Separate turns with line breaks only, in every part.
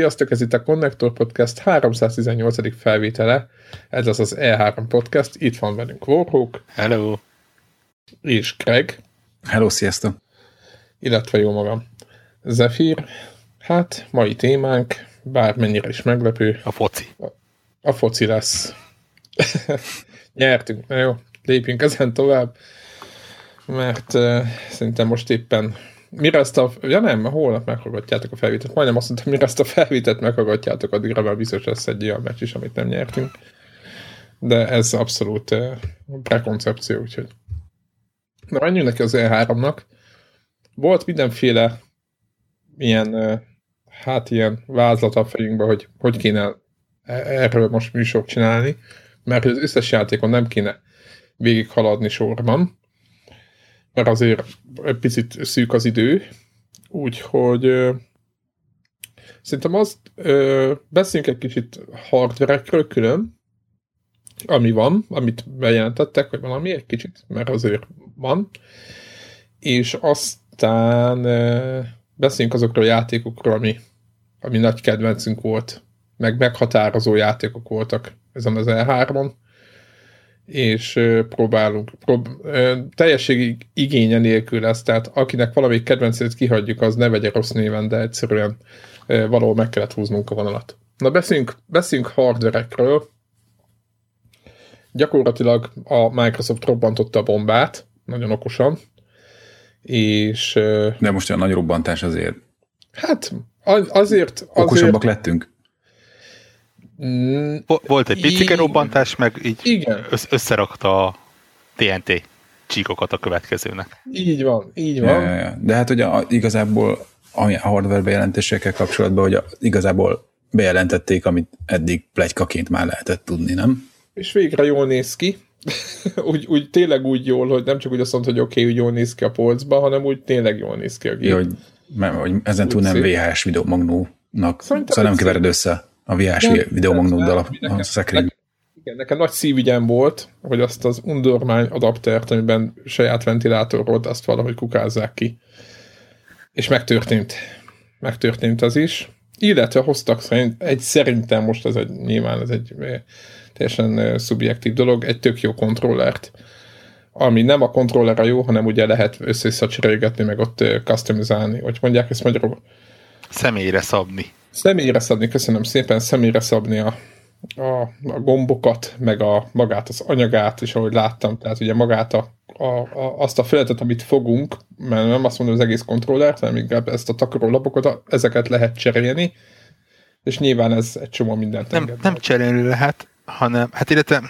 Sziasztok, ez itt a Connector Podcast 318. felvétele. Ez az az E3 Podcast. Itt van velünk Warhawk.
Hello.
És Greg.
Hello, sziasztok.
Illetve jó magam. Zephyr. Hát, mai témánk, bármennyire is meglepő.
A foci.
A, a foci lesz. Nyertünk. Na jó, lépjünk ezen tovább. Mert uh, szerintem most éppen mire ezt a... Ja nem, holnap meghallgatjátok a felvételt. Majdnem azt mondtam, mire ezt a felvételt meghallgatjátok, addigra már biztos lesz egy olyan meccs is, amit nem nyertünk. De ez abszolút uh, prekoncepció, úgyhogy... Na, menjünk neki az E3-nak. Volt mindenféle ilyen, uh, hát ilyen vázlat a fejünkben, hogy hogy kéne e- erről most műsort csinálni, mert az összes játékon nem kéne végighaladni sorban, mert azért egy picit szűk az idő, úgyhogy ö, szerintem azt ö, beszéljünk egy kicsit hardverekről külön, ami van, amit bejelentettek, vagy valami egy kicsit, mert azért van, és aztán ö, beszéljünk azokról a játékokról, ami, ami nagy kedvencünk volt, meg meghatározó játékok voltak ezen az E3-on, és próbálunk, prób teljességi igénye nélkül lesz, tehát akinek valamelyik kedvencét kihagyjuk, az ne vegye rossz néven, de egyszerűen valahol meg kellett húznunk a vonalat. Na beszéljünk, beszéljünk hardverekről. Gyakorlatilag a Microsoft robbantotta a bombát, nagyon okosan, és...
De most olyan nagy robbantás azért.
Hát azért... azért
Okosabbak lettünk.
Mm, Volt egy picike robbantás, meg így igen. összerakta a TNT csíkokat a következőnek.
Így van, így van. Ja, ja, ja.
De hát ugye a, igazából a hardware bejelentésekkel kapcsolatban, hogy a, igazából bejelentették, amit eddig plegykaként már lehetett tudni, nem?
És végre jól néz ki. úgy, úgy, tényleg úgy jól, hogy nem csak úgy azt mondta, hogy oké, okay, hogy jól néz ki a polcba, hanem úgy tényleg jól néz ki a gép.
Ja, hogy, mert, hogy ezen túl nem VHS videomagnónak, szóval nem kevered össze a VHS videomagnóddal a, a szekrény.
Igen, nekem nagy szívügyem volt, hogy azt az undormány adaptert, amiben saját ventilátor volt, azt valahogy kukázzák ki. És megtörtént. Megtörtént az is. Illetve hoztak szerint, egy, szerintem most ez egy, nyilván ez egy teljesen szubjektív dolog, egy tök jó kontrollert, ami nem a kontrollerre jó, hanem ugye lehet össze meg ott customizálni, hogy mondják ezt magyarul.
Személyre szabni.
Személyre szabni, köszönöm szépen, személyre szabni a, a, a gombokat, meg a magát az anyagát, és ahogy láttam, tehát ugye magát a, a, a, azt a feletet, amit fogunk, mert nem azt mondom az egész kontrollert, hanem inkább ezt a takaró ezeket lehet cserélni, és nyilván ez egy csomó mindent
Nem, nem cserélni lehet, hanem, hát illetve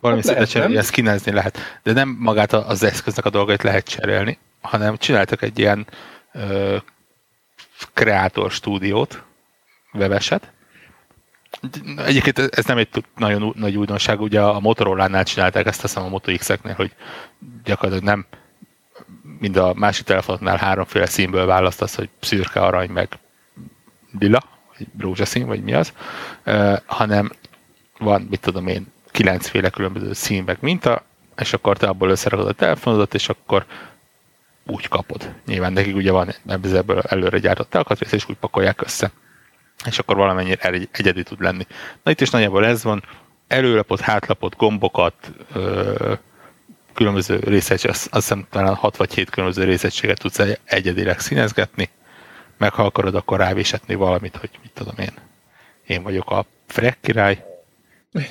valami hát lehet, cserélni, ezt kinezni lehet, de nem magát az eszköznek a dolgait lehet cserélni, hanem csináltak egy ilyen ö, kreátor stúdiót, webeset. Egyébként ez nem egy nagyon nagy újdonság, ugye a Motorola-nál csinálták ezt, hiszem a Moto X-eknél, hogy gyakorlatilag nem mind a másik telefonoknál háromféle színből választasz, hogy szürke, arany, meg lila, vagy rózsaszín, vagy mi az, hanem van, mit tudom én, kilencféle különböző szín, meg minta, és akkor te abból összerakod a telefonodat, és akkor úgy kapod. Nyilván nekik ugye van ebből előre gyártott alkatrész, és úgy pakolják össze és akkor valamennyire egy, egyedi tud lenni. Na itt is nagyjából ez van, előlapot, hátlapot, gombokat, ö, különböző részegység, azt, azt hiszem talán 6 vagy 7 különböző részegységet tudsz egyedileg színezgetni, meg ha akarod, akkor rávésetni valamit, hogy mit tudom én, én vagyok a Frek király,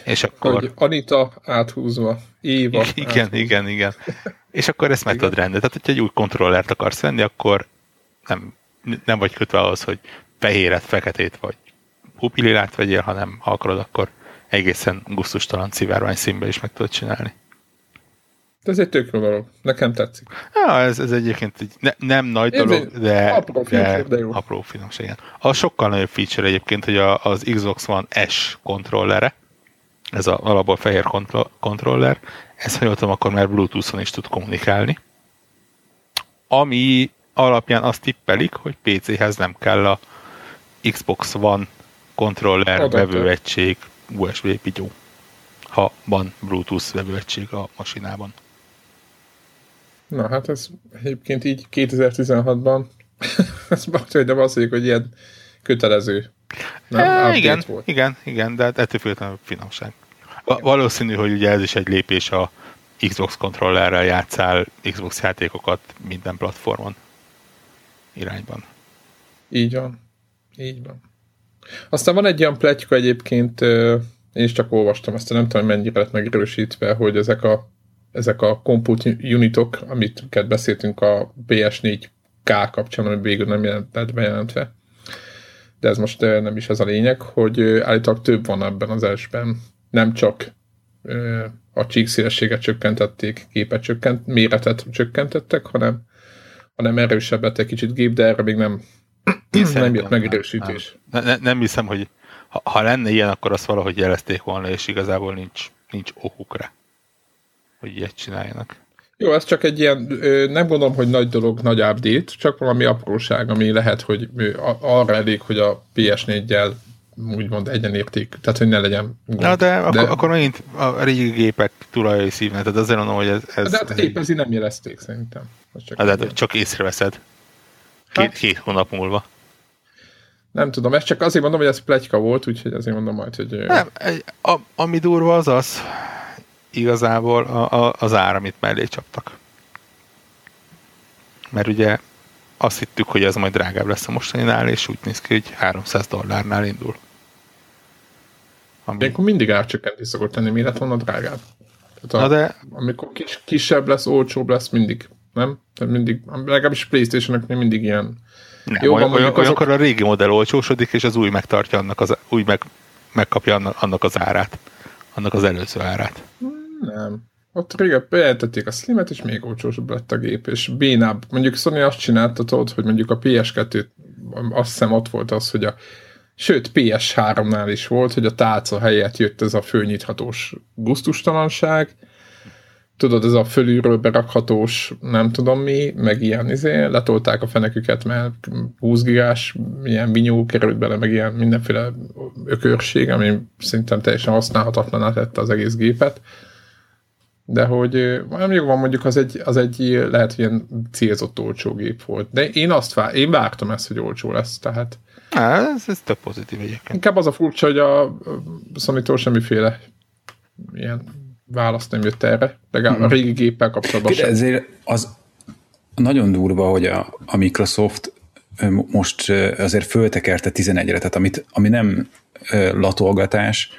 és akkor... Hogy
Anita áthúzva, Éva
Igen, áthúzva. igen, igen. És akkor ezt meg tudod rendezni. Tehát, hogyha egy új kontrollert akarsz venni, akkor nem, nem vagy kötve ahhoz, hogy fehéret, feketét vagy pupililát vegyél, hanem ha akarod, akkor egészen gusztustalan szivárvány színbe is meg tudod csinálni.
De ez egy tök dolog. Nekem tetszik.
Ja, ez, ez egyébként egy ne, nem nagy dolog, de, apró, de, de jó. apró finomság. Igen. A sokkal nagyobb feature egyébként, hogy a, az Xbox One S kontrollere, ez a alapból fehér kontroller, ez ha jól tudom, akkor már Bluetooth-on is tud kommunikálni. Ami alapján azt tippelik, hogy PC-hez nem kell a Xbox One controller Adapter. vevőegység USB pityó, ha van Bluetooth vevőegység a masinában.
Na hát ez egyébként így 2016-ban ez hogy de azt mondjuk, hogy ilyen kötelező.
Nem, e, igen, volt. igen, igen, de ettől függetlenül finomság. Valószínű, hogy ugye ez is egy lépés a Xbox kontrollerrel játszál Xbox játékokat minden platformon irányban.
Így van. Így van. Aztán van egy olyan pletyka egyébként, én is csak olvastam, aztán nem tudom, mennyire lett megerősítve, hogy ezek a, ezek a compute unitok, amit beszéltünk a PS4K kapcsán, ami végül nem jelentett bejelentve, de ez most nem is ez a lényeg, hogy állítólag több van ebben az esben. Nem csak a csíkszélességet csökkentették, képet csökkent, méretet csökkentettek, hanem, hanem erősebbet egy kicsit gép, de erre még nem, nem jött megerősítés.
Nem, nem, nem hiszem, hogy ha, ha lenne ilyen, akkor azt valahogy jelezték volna, és igazából nincs, nincs okuk rá, hogy ilyet csináljanak.
Jó, ez csak egy ilyen, nem gondolom, hogy nagy dolog, nagy update, csak valami apróság, ami lehet, hogy arra elég, hogy a PS4-gyel úgymond egyenérték, tehát hogy ne legyen
gond. Na, de, de akkor, akkor megint a régi gépek tulajai szívnek, tehát azért mondom, hogy ez... ez
de hát ez épp ezért nem jelezték szerintem.
Csak, hát, de csak észreveszed. Két, hát, két hónap múlva.
Nem tudom, ez csak azért mondom, hogy ez pletyka volt, úgyhogy azért mondom majd, hogy...
Nem, ami durva az az, igazából a, a, az ár, amit mellé csaptak. Mert ugye azt hittük, hogy ez majd drágább lesz a mostaninál, és úgy néz ki, hogy 300 dollárnál indul.
Ami... De akkor mindig árcsökkentés szokott tenni, mi lett volna drágább? Tehát a, Na de... Amikor kis, kisebb lesz, olcsóbb lesz, mindig, nem? Tehát mindig, legalábbis playstation mindig ilyen.
Nem, Jó, olyan, olyan, azok... a régi modell olcsósodik, és az új megtartja annak az, új meg, megkapja annak, annak az árát, annak az előző árát.
Nem. Ott régen bejelentették a Slimet, és még olcsósabb lett a gép, és bénább. Mondjuk Sony azt csinálta, tudod, hogy mondjuk a PS2, azt hiszem ott volt az, hogy a Sőt, PS3-nál is volt, hogy a tálca helyett jött ez a főnyithatós gusztustalanság, tudod, ez a fölülről berakhatós, nem tudom mi, meg ilyen izé, letolták a feneküket, mert 20 gigás ilyen vinyó került bele, meg ilyen mindenféle ökörség, ami szerintem teljesen használhatatlaná tette az egész gépet de hogy mondjuk van mondjuk az egy, az egy lehet, hogy ilyen célzott olcsó gép volt. De én azt vár, én vártam ezt, hogy olcsó lesz, tehát
ez, ez tök pozitív egyébként.
Inkább az a furcsa, hogy a sony semmiféle ilyen választ nem jött erre, legalább hmm. a régi géppel kapcsolatban
sem. Ezért az nagyon durva, hogy a, a Microsoft most azért föltekerte 11-re, tehát amit, ami nem latolgatás,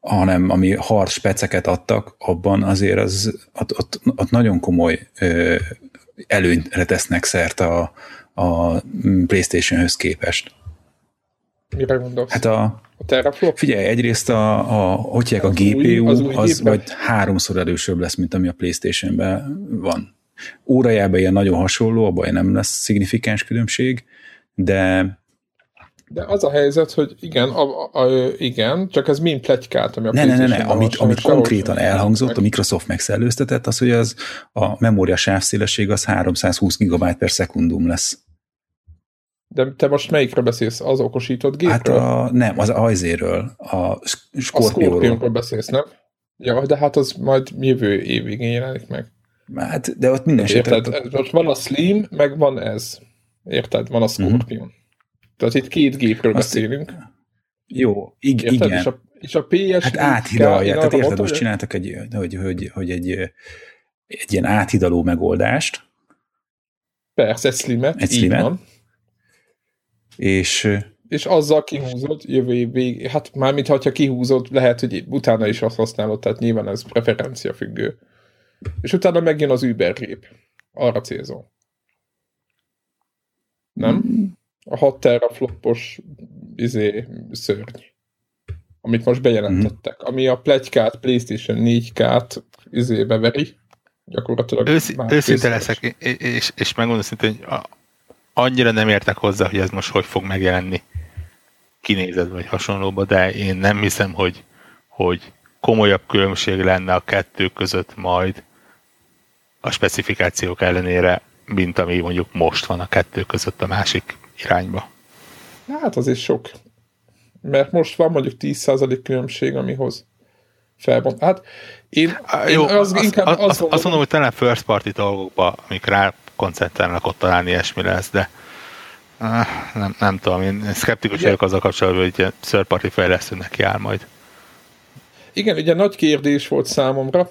hanem ami hard speceket adtak, abban azért az, ott, ott, ott nagyon komoly előnyre tesznek szert a, a PlayStation-höz képest.
Mire gondolsz?
Hát a, a teraflop? Figyelj, egyrészt a, a hogy a GPU, új, az, új az vagy háromszor erősebb lesz, mint ami a Playstation-ben van. Órájában ilyen nagyon hasonló, abban nem lesz szignifikáns különbség, de
de az a helyzet, hogy igen, a, a, a, igen, csak ez mind plegykált, ami a
Ne, ne, ne, ne, amit, amit konkrétan elhangzott, meg. a Microsoft megszellőztetett, az, hogy az a memória sávszélesség az 320 GB per szekundum lesz.
De te most melyikre beszélsz? Az okosított gépről? Hát
a, nem, az ajzéről, a Scorpio-ról.
A beszélsz, nem? Ja, de hát az majd jövő évig jelenik meg.
Hát, de ott minden
Érted? Ott van a Slim, meg van ez. Érted? Van a mhm. Scorpion. Mm-hmm. Tehát itt két gépről Azt beszélünk.
Jó, ig- igen.
És a, és a PS
Hát áthidalják, tehát érted, most csináltak egy, hogy, hogy, hogy egy, egy ilyen áthidaló megoldást.
Persze, egy slimet, egy slimet. Van.
És
és azzal kihúzod jövő év vég, hát mármint ha kihúzod, lehet, hogy utána is azt használod, tehát nyilván ez preferencia függő. És utána megjön az Uber gép. Arra célzol. Nem? A 6 teraflopos izé, szörny, amit most bejelentettek, mm. ami a plegykát, PlayStation 4K-t izébe veri, gyakorlatilag.
Ősz, őszinte leszek, és, és megmondom szintén, hogy annyira nem értek hozzá, hogy ez most hogy fog megjelenni kinézet vagy hasonlóba, de én nem hiszem, hogy, hogy komolyabb különbség lenne a kettő között majd a specifikációk ellenére, mint ami mondjuk most van a kettő között a másik irányba.
Hát az is sok. Mert most van mondjuk 10% különbség, amihoz felbont. Hát én,
Jó, én az, az, inkább az, az, azt mondom, hogy talán first party dolgokba, amik rá koncentrálnak ott talán ilyesmi lesz, de Nem, nem tudom, én szkeptikus vagyok azzal kapcsolatban, hogy third party fejlesztőnek jár majd.
Igen, ugye nagy kérdés volt számomra.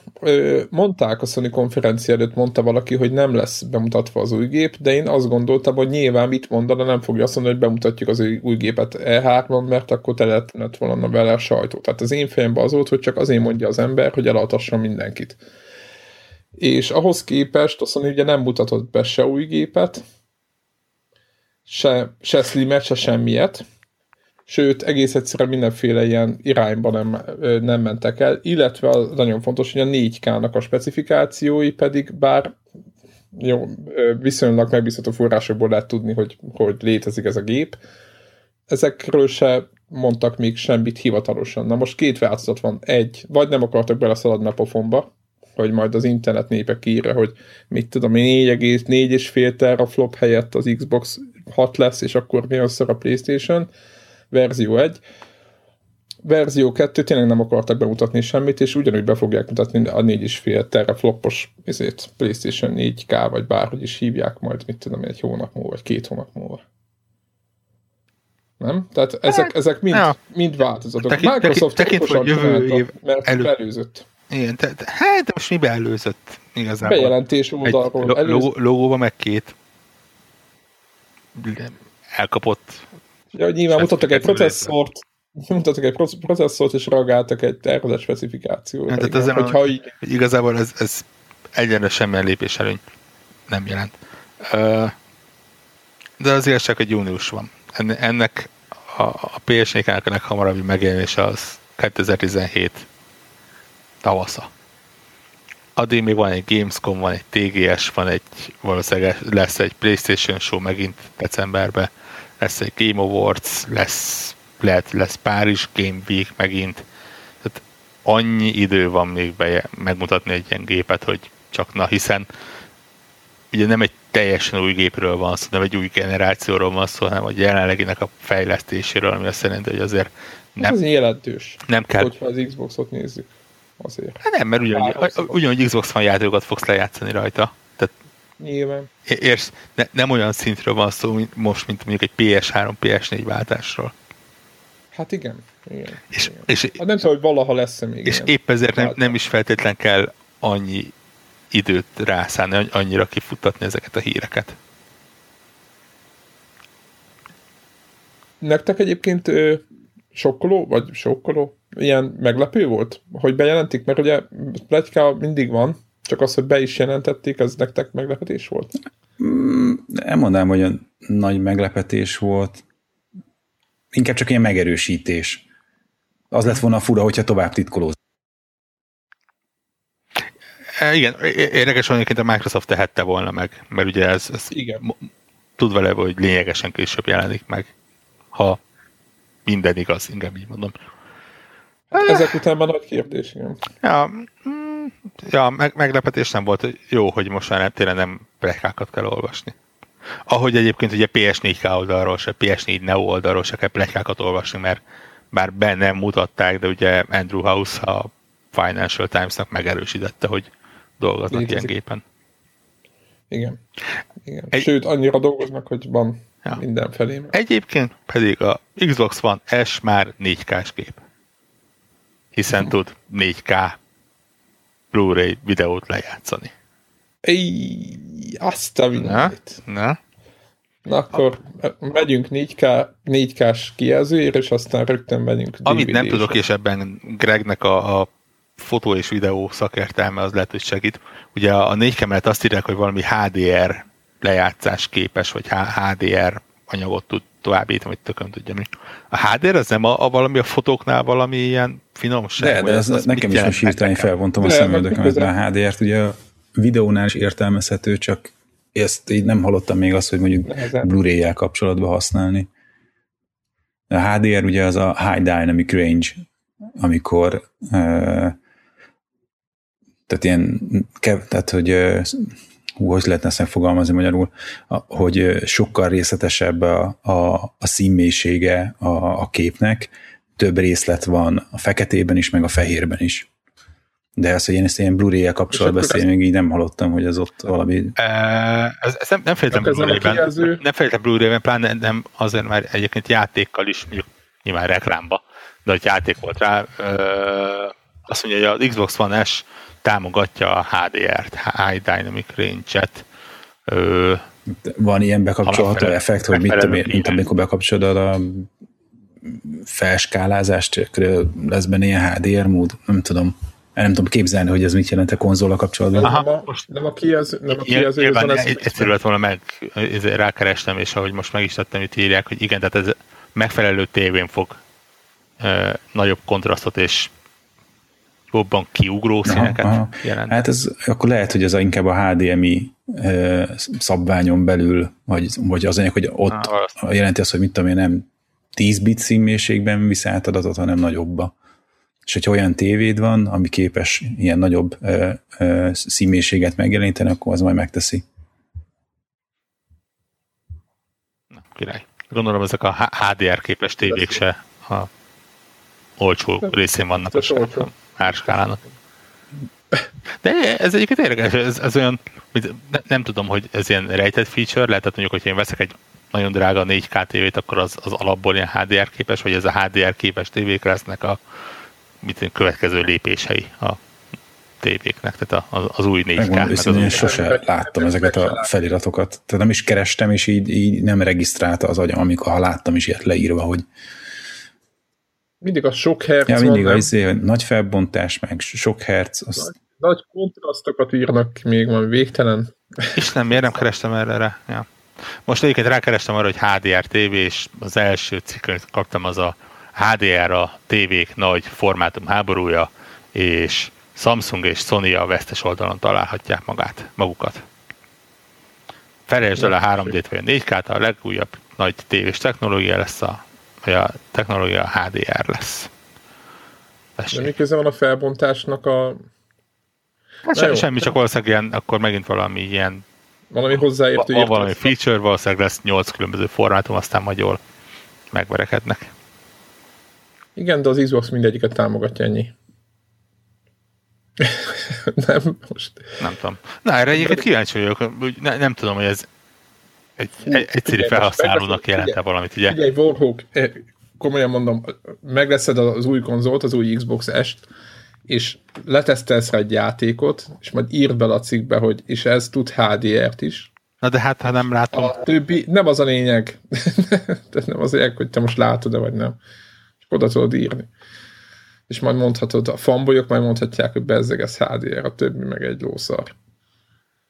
Mondták a Sony konferencia előtt, mondta valaki, hogy nem lesz bemutatva az új gép, de én azt gondoltam, hogy nyilván mit mondana, nem fogja azt mondani, hogy bemutatjuk az új gépet E3-on, mert akkor te lett volna vele a sajtó. Tehát az én fejemben az volt, hogy csak azért mondja az ember, hogy elaltasson mindenkit. És ahhoz képest a Sony ugye nem mutatott be se új gépet, se, se slimet, se semmiet, sőt, egész egyszerűen mindenféle ilyen irányba nem, nem mentek el, illetve az nagyon fontos, hogy a 4K-nak a specifikációi pedig bár jó, viszonylag megbízható forrásokból lehet tudni, hogy, hogy létezik ez a gép. Ezekről se mondtak még semmit hivatalosan. Na most két változat van. Egy, vagy nem akartak beleszaladni a pofonba, hogy majd az internet népe írja, hogy mit tudom, 4,4,5 teraflop helyett az Xbox 6 lesz, és akkor mi az a Playstation, verzió 1. Verzió 2 tényleg nem akartak bemutatni semmit, és ugyanúgy be fogják mutatni a 4,5 teraflopos ezért PlayStation 4K, vagy bárhogy is hívják majd, mit tudom, egy hónap múlva, vagy két hónap múlva. Nem? Tehát ezek, hát, ezek mind, ja. mind változatok.
Tekint, Microsoft tekint, tekint, jövő év
mert elő, előzött.
Igen, te, te, hát most mi beelőzött igazából?
Bejelentés oldalról.
Egy lo, logóba meg két elkapott
Ja, nyilván mutattak egy processzort, mutattak egy processzort, és reagáltak egy tervezett specifikációra.
Hát, tehát ezen hogyha a, így... igazából ez, ez egyenre semmilyen lépés előny nem jelent. De az igazság, hogy június van. Ennek a, a PS4-nek a leghamarabbi megjelenése az 2017 tavasza. Addig még van egy Gamescom, van egy TGS, van egy, valószínűleg lesz egy Playstation show megint decemberben, lesz egy Game Awards, lesz, lehet, lesz Párizs Game Week megint. Tehát annyi idő van még be, megmutatni egy ilyen gépet, hogy csak na, hiszen ugye nem egy teljesen új gépről van szó, nem egy új generációról van szó, hanem a jelenleginek a fejlesztéséről, ami azt jelenti, hogy azért
nem... Ez jelentős,
nem kell.
hogyha az Xboxot nézzük. Azért.
Hát nem, mert ugyanúgy, ugyanúgy Xbox van játékokat fogsz lejátszani rajta.
Nyilván.
Érsz, ne, nem olyan szintről van szó mint most, mint mondjuk egy PS3, PS4 váltásról.
Hát igen. igen,
és,
igen.
és,
hát nem tudom, hogy valaha lesz-e még
És ilyen. épp ezért nem, nem is feltétlen kell annyi időt rászállni, annyira kifutatni ezeket a híreket.
Nektek egyébként ö, sokkoló, vagy sokkoló, ilyen meglepő volt, hogy bejelentik, mert ugye pletyka mindig van, csak az, hogy be is jelentették, az nektek meglepetés volt?
Mm, nem mondanám, hogy a nagy meglepetés volt. Inkább csak ilyen megerősítés. Az lett volna fura, hogyha tovább titkolóz.
E, igen, érdekes, hogy a Microsoft tehette volna meg, mert ugye ez, ez
igen.
tud vele, hogy lényegesen később jelenik meg, ha minden igaz, inkább így mondom.
Ezek után már nagy kérdés, igen.
Ja, ja, meg, meglepetés nem volt. Jó, hogy most már tényleg nem plekákat kell olvasni. Ahogy egyébként ugye PS4K oldalról se, PS4 Neo oldalról se kell plekákat olvasni, mert bár be nem mutatták, de ugye Andrew House a Financial Times-nak megerősítette, hogy dolgoznak Létezik. ilyen gépen.
Igen. Igen. Egy... Sőt, annyira dolgoznak, hogy van ja. mindenfelé.
Egyébként pedig a Xbox One S már 4K-s gép. Hiszen tud 4K Blu-ray videót lejátszani.
Éj, azt a mindenit.
Na, na.
Na akkor megyünk 4K, 4K-s kijelzőért, és aztán rögtön megyünk
Amit nem tudok, és ebben Gregnek a, a fotó és videó szakértelme az lehet, hogy segít. Ugye a 4K mellett azt írják, hogy valami HDR lejátszás képes, vagy HDR anyagot tud továbbítani, vagy tököm tudja mi. A HDR az nem a, a valami a fotóknál valami ilyen finomság?
De, de ez, az nekem is most hirtelen felvontam a szemöldökömet, mert a HDR-t ugye a videónál is értelmezhető, csak ezt így nem hallottam még azt, hogy mondjuk Blu-ray-jel kapcsolatban használni. A HDR ugye az a High Dynamic Range, amikor tehát ilyen, tehát hogy hú, hogy lehetne ezt megfogalmazni magyarul, hogy sokkal részletesebb a, a, a színmélysége a, a képnek, több részlet van a feketében is, meg a fehérben is. De ezt, hogy én ezt ilyen blu kapcsolatban beszélni, még így nem hallottam, hogy ez ott valami...
Ez, ez nem, nem feltétlenül Blu-ray-ben, nem feltétlenül Blu-ray-ben, pláne nem azért, mert egyébként játékkal is, mondjuk nyilván reklámba, de hogy játék volt rá, ö, azt mondja, hogy az Xbox One S támogatja a HDR-t, High Dynamic Range-et. Ö,
Van ilyen bekapcsolható effekt, hogy mit tudom mint amikor bekapcsolod a felskálázást, lesz benne ilyen HDR mód, nem tudom. Nem tudom képzelni, hogy ez mit jelent a konzola kapcsolatban.
Aha, nem a, most nem a kijelző, nem a
nyilván ez egyszerű lett volna meg, rákerestem, és ahogy most meg is tettem, itt írják, hogy igen, tehát ez megfelelő tévén fog e, nagyobb kontrasztot és jobban kiugró színeket aha, aha. jelent.
Hát ez, akkor lehet, hogy ez inkább a HDMI szabványon belül, vagy, vagy az anyag, hogy ott ah, jelenti azt, hogy mit tudom én, nem 10 bit színmélységben visz át adatot, hanem nagyobba. És hogyha olyan tévéd van, ami képes ilyen nagyobb ö, ö, színmélységet megjeleníteni, akkor az majd megteszi.
király. Gondolom ezek a HDR képes tévék se a olcsó részén vannak a árskálának. De ez egyébként érdekes, ez, ez olyan, ne, nem tudom, hogy ez ilyen rejtett feature, lehet, mondjuk, hogy én veszek egy nagyon drága 4K tévét, akkor az, az alapból ilyen HDR képes, vagy ez a HDR képes tévék lesznek a mit, következő lépései a tévéknek, tehát az, az új 4K. Megmondom,
az én sose láttam ezeket a feliratokat. Tehát nem is kerestem, és így, így nem regisztrálta az agyam, amikor ha láttam is ilyet leírva, hogy
mindig a sok herc
ja, mindig van, az, hogy nagy felbontás, meg sok herc. Az...
Nagy, nagy kontrasztokat írnak még, van végtelen.
nem, miért nem kerestem erre? Ja. Most egyébként rákerestem arra, hogy HDR TV, és az első cikket kaptam az a HDR a tévék nagy formátum háborúja, és Samsung és Sony a vesztes oldalon találhatják magát, magukat. Felejtsd el a 3D-t vagy a 4K-t, a legújabb nagy tévés technológia lesz a, vagy a technológia a HDR lesz.
Tessék. De mi köze van a felbontásnak a...
Hát semmi, semmi, csak valószínűleg ilyen, akkor megint valami ilyen
valami hozzáértő
Van valami feature, valószínűleg lesz 8 különböző formátum, aztán majd jól megverekednek.
Igen, de az Xbox mindegyiket támogatja ennyi. nem, most.
Nem tudom. Na, erre egyébként kíváncsi vagyok. Ne, nem tudom, hogy ez egy, egy egyszerű felhasználónak jelente valamit, ugye?
Figyelj, Warhawk, eh, komolyan mondom, megveszed az új konzolt, az új Xbox S-t, és letesztelsz rá egy játékot, és majd írd be a cikkbe, hogy és ez tud HDR-t is.
Na de hát, ha nem látom.
A többi, nem az a lényeg. Tehát nem az a lényeg, hogy te most látod-e, vagy nem oda tudod írni. És majd mondhatod, a fanbolyok majd mondhatják, hogy bezzeg ez HDR, a többi meg egy lószar.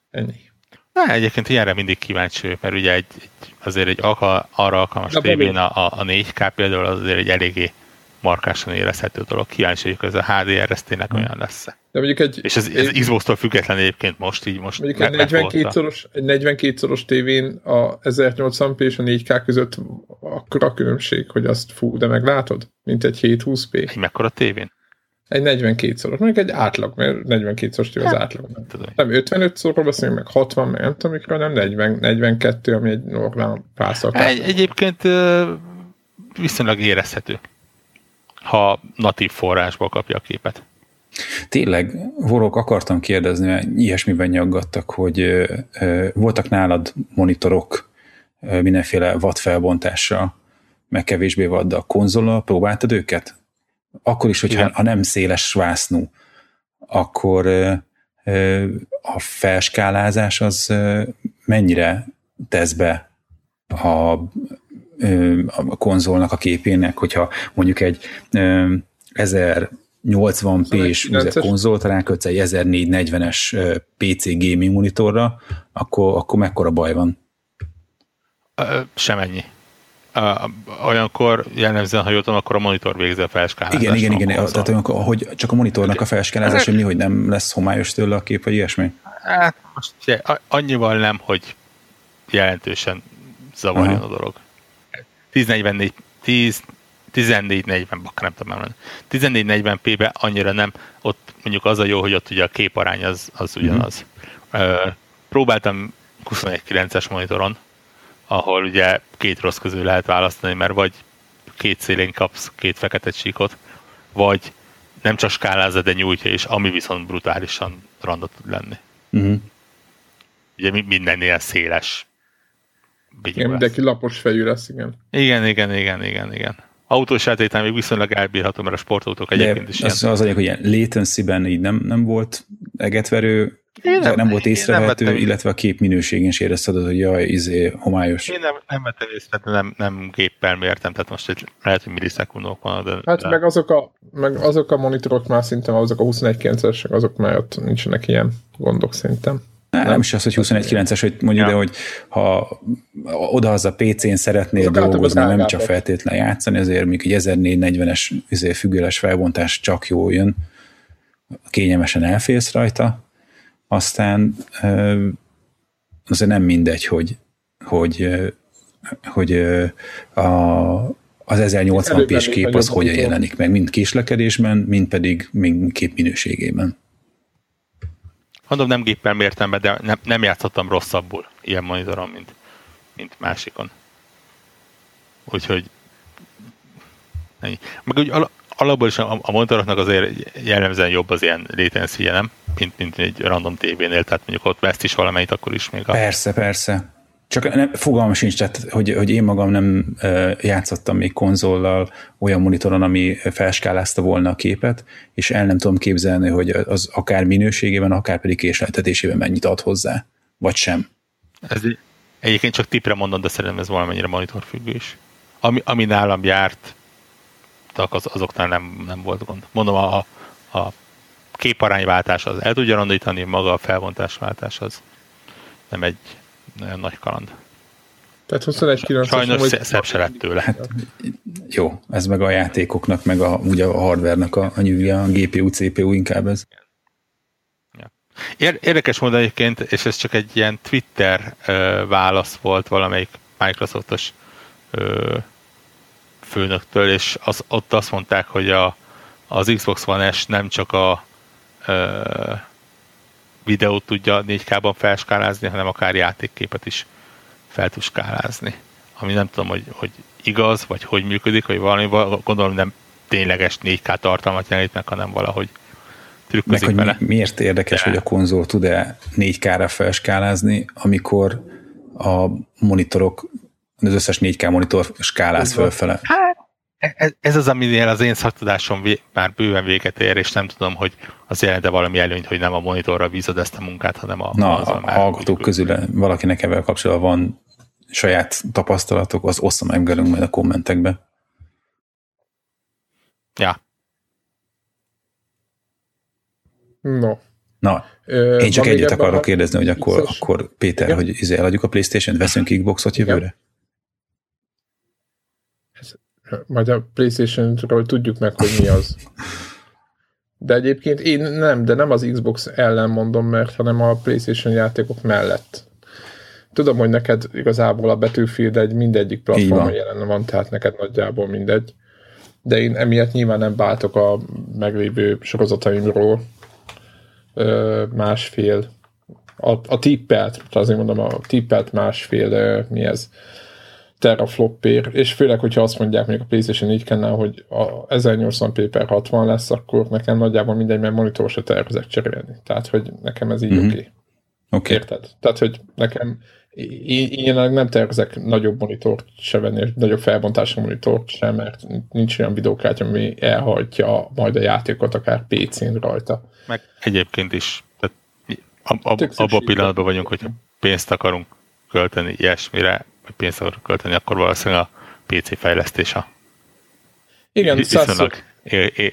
Ennyi.
Na, egyébként ilyenre mindig kíváncsi, mert ugye egy, egy azért egy alka, arra alkalmas tévén a, a 4K például az azért egy eléggé markásan érezhető dolog. Kíváncsi vagyok, ez a HDR, ez tényleg hmm. olyan lesz.
De mondjuk egy,
és ez, ez Xbox-tól független egyébként most így most
Mondjuk egy 42 szoros, egy 42 szoros tévén a 1080p és a 4K között akkor a különbség, hogy azt fú, de meglátod? Mint egy 720p.
Egy mekkora tévén?
Egy 42 szoros, mondjuk egy átlag, mert 42 szoros az hát, átlag. Nem, nem 55 szorról beszélünk, meg 60, meg nem tudom mikor, nem 40, 42, ami egy normál pászak.
Egy, egyébként viszonylag érezhető ha natív forrásból kapja a képet.
Tényleg, Vorok, akartam kérdezni, mert ilyesmiben nyaggattak, hogy ö, ö, voltak nálad monitorok ö, mindenféle watt felbontással, meg kevésbé vad, de a konzola, próbáltad őket? Akkor is, hogyha ha nem széles svásznú, akkor a felskálázás az mennyire tesz be a a konzolnak a képének, hogyha mondjuk egy 1080p-s konzolt rákötsz egy 1440-es PC gaming monitorra, akkor, akkor mekkora baj van?
Semennyi. Olyankor jellemzően, ha jól tudom, akkor a monitor végzi a felskálázást.
Igen, igen, igen. A tehát olyankor, hogy csak a monitornak a felskálázás, hogy mi, hogy nem lesz homályos tőle a kép, vagy ilyesmi?
Hát, most annyival nem, hogy jelentősen zavarjon Aha. a dolog. 1044, 10, 1440, bak, nem tudom, nem 1440p-be annyira nem, ott mondjuk az a jó, hogy ott ugye a képarány az, az ugyanaz. Mm-hmm. próbáltam 21.9-es monitoron, ahol ugye két rossz közül lehet választani, mert vagy két szélén kapsz két fekete csíkot, vagy nem csak skálázza, de nyújtja is, ami viszont brutálisan randot tud lenni. Uh-huh. Ugye mindennél széles.
Igen, mindenki lapos fejű lesz, igen.
Igen, igen, igen, igen, igen. Autós még viszonylag elbírható, mert a sportautók egyébként is
az, ilyen. Az anyag, hogy ilyen latency-ben így nem, nem volt egetverő, én nem, nem volt észrevehető, nem illetve a kép minőségén is érezted, hogy jaj, izé, homályos.
Én nem, nem vettem észre, nem, nem géppel mértem, tehát most egy, lehet, hogy millisekundok van. De,
hát de... Meg, azok a, meg azok a monitorok már szinte, azok a 21.9-esek, azok már ott nincsenek ilyen gondok szerintem.
Nem, nem is az, hogy 21.9-es, hogy mondjuk, ja. de hogy ha odahaza PC-n szeretnél Azok dolgozni, nem csak feltétlen játszani, azért még egy 1440-es izé, függőles felbontás csak jó jön, kényelmesen elfélsz rajta, aztán azért nem mindegy, hogy, hogy, hogy a, az 1080p-s kép az hogyan jelenik meg, mind késlekedésben, mind pedig mind kép minőségében.
Mondom, nem géppel mértem be, de nem, nem játszottam rosszabbul ilyen monitoron, mint, mint másikon. Úgyhogy ennyi. Meg úgy al- alapból is a, a monitoroknak azért jellemzően jobb az ilyen latency nem? Mint, mint egy random tévénél, tehát mondjuk ott ezt is valamelyik akkor is még a...
Persze, persze. Csak nem, fogalmam sincs, tehát, hogy, hogy én magam nem játszottam még konzollal olyan monitoron, ami felskálázta volna a képet, és el nem tudom képzelni, hogy az akár minőségében, akár pedig késleltetésében mennyit ad hozzá, vagy sem.
Ez egyébként csak tipre mondom, de szerintem ez valamennyire monitorfüggő is. Ami, ami nálam járt, az, azoknál nem, nem volt gond. Mondom, a, a képarányváltás az el tudja rondítani, maga a felvontásváltás az nem egy nagyon nagy kaland.
Tehát 21 9
Sajnos vagy... szebb se lett tőle.
Jó, ez meg a játékoknak, meg a, ugye a hardvernek a, a nyűgje, a GPU, CPU inkább ez.
Érdekes módon egyébként, és ez csak egy ilyen Twitter ö, válasz volt valamelyik Microsoftos főnöktől, és az, ott azt mondták, hogy a, az Xbox One S nem csak a ö, videót tudja 4K-ban felskálázni, hanem akár játékképet is fel tud skálázni. Ami nem tudom, hogy, hogy igaz, vagy hogy működik, vagy valami, gondolom nem tényleges 4K tartalmat jelenít meg, hanem valahogy trükközik
meg, vele. miért érdekes, De. hogy a konzol tud-e 4K-ra felskálázni, amikor a monitorok, az összes 4K monitor skáláz fölfele.
Hát ez, ez az, aminél az én szaktudásom vé, már bőven véget ér, és nem tudom, hogy az jelente valami előnyt, hogy nem a monitorra bízod ezt a munkát, hanem a...
Na, a hallgatók közül valakinek ebben kapcsolatban van saját tapasztalatok, az ossza meg velünk majd a kommentekbe.
Ja.
No.
Na, Ö, én csak egyet akarok kérdezni, hogy akkor, akkor Péter, ja. hogy izé eladjuk a Playstation-t, veszünk Xboxot jövőre? Ja
majd a Playstation-ról tudjuk meg, hogy mi az. De egyébként én nem, de nem az Xbox ellen mondom, mert hanem a Playstation játékok mellett. Tudom, hogy neked igazából a Battlefield egy mindegyik platformon jelen van, tehát neked nagyjából mindegy. De én emiatt nyilván nem váltok a meglévő sorozataimról ö, másfél a, a tippelt, azért mondom, a tippelt másfél, ö, mi ez, teraflopér, és főleg, hogyha azt mondják még a PlayStation 4 kennel, hogy a 1080p per 60 lesz, akkor nekem nagyjából mindegy, mert monitor se tervezek cserélni. Tehát, hogy nekem ez így mm-hmm. oké. Okay.
Okay.
Érted? Tehát, hogy nekem én, én nem tervezek nagyobb monitort se venni, nagyobb felbontású monitort sem, mert nincs olyan videókártya, ami elhajtja majd a játékot akár PC-n rajta.
Meg egyébként is. Tehát ab, abban a pillanatban vagyunk, hogy pénzt akarunk költeni ilyesmire, vagy pénzt akarok költeni, akkor valószínűleg a PC fejlesztés a
igen,
viszonylag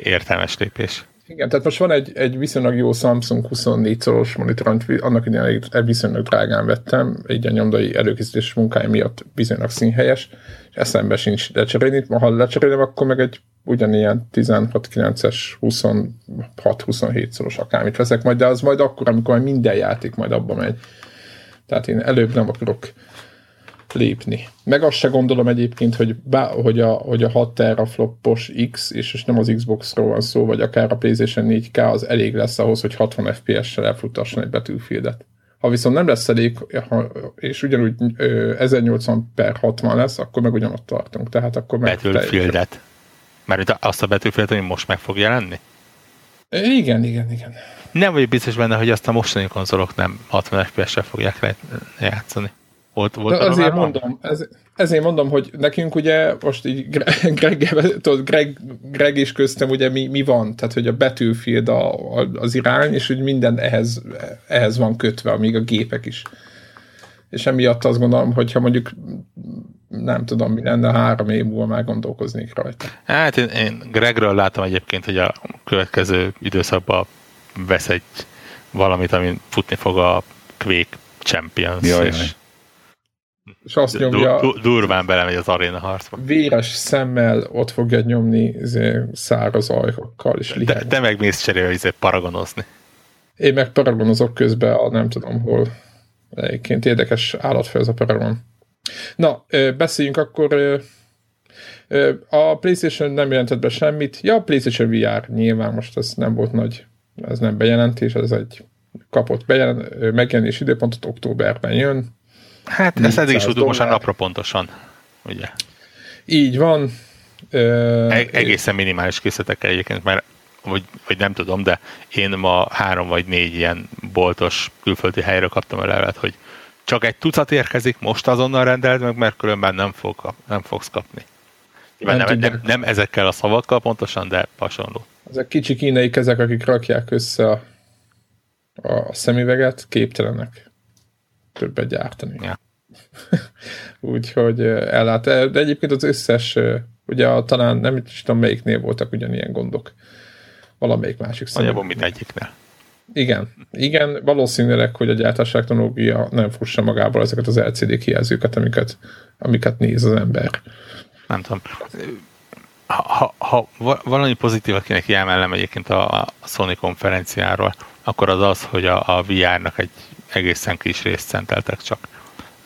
értelmes lépés.
Igen, tehát most van egy, egy viszonylag jó Samsung 24 szoros monitor, annak idején egy viszonylag drágán vettem, egy a nyomdai előkészítés munkája miatt viszonylag színhelyes, és eszembe sincs lecserélni. Ha lecserélem, akkor meg egy ugyanilyen 16-9-es, 26-27 szoros akármit veszek majd, de az majd akkor, amikor majd minden játék majd abba megy. Tehát én előbb nem akarok lépni. Meg azt se gondolom egyébként, hogy, bá, hogy, a, hogy a 6 teraflopos X, és, és nem az Xbox-ról van szó, vagy akár a PlayStation 4K, az elég lesz ahhoz, hogy 60 FPS-sel elfutasson egy Battlefield-et. Ha viszont nem lesz elég, ha, és ugyanúgy ö, 1080 per 60 lesz, akkor meg ugyanott tartunk. Tehát akkor meg
Battlefield-et. Mert azt a Battlefield, ami most meg fog jelenni?
Igen, igen, igen.
Nem vagyok biztos benne, hogy azt a mostani konzolok nem 60 FPS-sel fogják játszani.
Volt, volt azért mondom, ez, ezért mondom, hogy nekünk ugye most így Greg, tudod, Greg, Greg is köztem ugye mi, mi van, tehát hogy a Battlefield a, a, az irány, és hogy minden ehhez, ehhez van kötve, amíg a gépek is. És emiatt azt gondolom, hogyha mondjuk nem tudom, mi lenne, három év múlva már gondolkoznék rajta.
Hát én, én Gregről látom egyébként, hogy a következő időszakban vesz egy valamit, amin futni fog a Quake Champions, jaj, és, jaj.
És azt nyomja...
Du, du, durván belemegy az aréna harcba.
Véres szemmel ott fogja nyomni izé, száraz ajkokkal, és
te, te meg mész cserélve izé paragonozni.
Én meg paragonozok közben a nem tudom hol. Egyébként érdekes állatfő ez a paragon. Na, beszéljünk akkor a PlayStation nem jelentett be semmit. Ja, a PlayStation VR nyilván most ez nem volt nagy, ez nem bejelentés, ez egy kapott bejelen, megjelenés időpontot, októberben jön.
Hát ezt eddig is tudjuk most napra pontosan, ugye?
Így van.
E- egészen minimális készletekkel egyébként, mert vagy, vagy nem tudom, de én ma három vagy négy ilyen boltos külföldi helyről kaptam a levelet, hogy csak egy tucat érkezik, most azonnal rendeld meg, mert különben nem, fog, nem fogsz kapni. Nem, nem, nem, nem ezekkel a szavakkal pontosan, de hasonló.
Ezek kicsi kínai kezek, akik rakják össze a, a szemüveget, képtelenek többet gyártani. Ja. Úgyhogy ellát. De egyébként az összes, ugye a, talán nem is tudom melyiknél voltak ugyanilyen gondok. Valamelyik másik
szemüveg. mint egyiknél.
Igen, igen, valószínűleg, hogy a gyártás technológia nem fussa magából ezeket az LCD kijelzőket, amiket, amiket néz az ember.
Nem tudom. Ha, ha, valami pozitív, akinek kiemelem egyébként a, a Sony konferenciáról, akkor az az, hogy a, a VR-nak egy egészen kis részt szenteltek csak.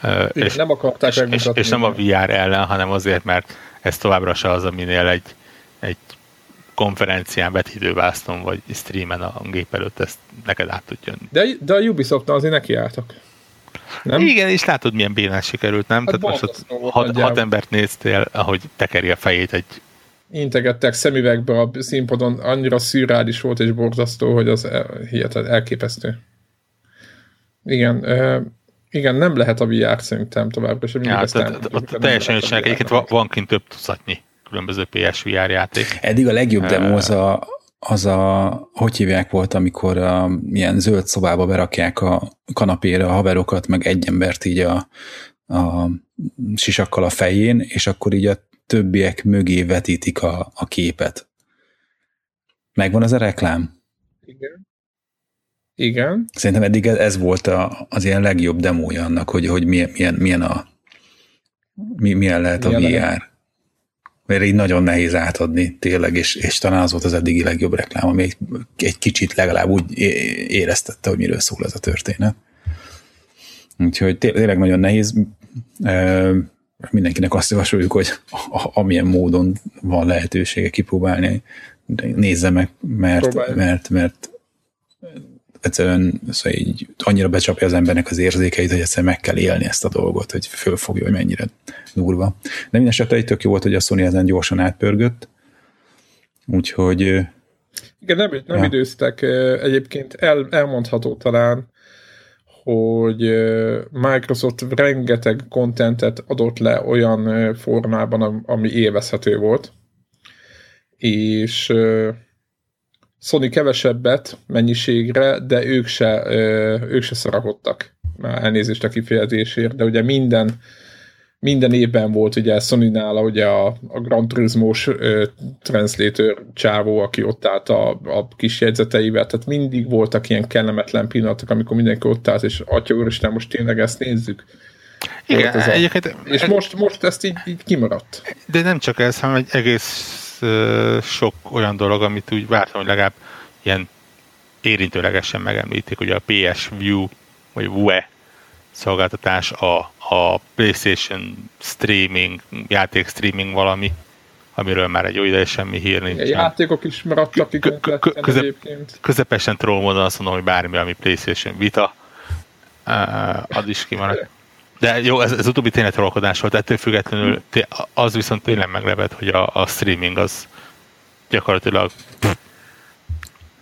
Igen, és, nem akarták
és, és, és nem a VR ellen, hanem azért, mert ez továbbra se az, aminél egy, egy konferencián vetítővászton, vagy streamen a gép előtt ezt neked át tud jönni.
De, de a ubisoft azért nekiálltak.
Nem? Igen, és látod, milyen bénán sikerült, nem? Hát Tehát most ott hat, hat embert néztél, ahogy tekeri a fejét egy
integettek szemüvegbe a színpadon, annyira szürreális volt és borzasztó, hogy az hihetet elképesztő. Igen, igen, nem lehet a VR szerintem továbbra sem.
Ja, teljesen egyébként van kint több tucatnyi különböző PSVR játék.
Eddig a legjobb demo az a, az a, hogy hívják volt, amikor a, ilyen zöld szobába berakják a kanapére a haverokat, meg egy embert így a, a sisakkal a fején, és akkor így a többiek mögé vetítik a, a képet. Megvan az a reklám?
Igen. Igen.
Szerintem eddig ez volt a, az ilyen legjobb demója annak, hogy, hogy milyen, milyen, milyen a milyen lehet milyen a VR. Lehet mert így nagyon nehéz átadni tényleg, és, és talán az volt az eddigi legjobb reklám, ami egy, egy kicsit legalább úgy éreztette, hogy miről szól ez a történet. Úgyhogy tényleg nagyon nehéz. Mindenkinek azt javasoljuk, hogy amilyen módon van lehetősége kipróbálni, nézze meg, mert, mert, mert egyszerűen szóval így annyira becsapja az embernek az érzékeit, hogy egyszerűen meg kell élni ezt a dolgot, hogy fölfogja, hogy mennyire durva. De minden esetre egy tök jó volt, hogy a Sony ezen gyorsan átpörgött, úgyhogy...
Igen, nem, nem ja. időztek. Egyébként el, elmondható talán, hogy Microsoft rengeteg kontentet adott le olyan formában, ami élvezhető volt, és Sony kevesebbet mennyiségre, de ők se, ők se szarakodtak. Elnézést a kifejezésért, de ugye minden minden évben volt ugye Sony-nál ugye a, a Grand Turismo-s translator csávó, aki ott állt a, a kis jegyzeteivel, tehát mindig voltak ilyen kellemetlen pillanatok, amikor mindenki ott állt, és atya úristen, most tényleg ezt nézzük.
Igen, ez egyébként... A,
és most, most ezt így, így kimaradt.
De nem csak ez, hanem egy egész sok olyan dolog, amit úgy vártam, hogy legalább ilyen érintőlegesen megemlítik, hogy a PS View, vagy VUE szolgáltatás, a, a PlayStation streaming, játék streaming valami, amiről már egy jó ideje semmi hír nincs. A
játékok is maradtak közep,
Közepesen troll módon azt mondom, hogy bármi, ami PlayStation Vita, az is kimaradt. De jó, ez, ez utóbbi tényleg trollkodás volt, ettől függetlenül az viszont tényleg meglepett, hogy a, a streaming az gyakorlatilag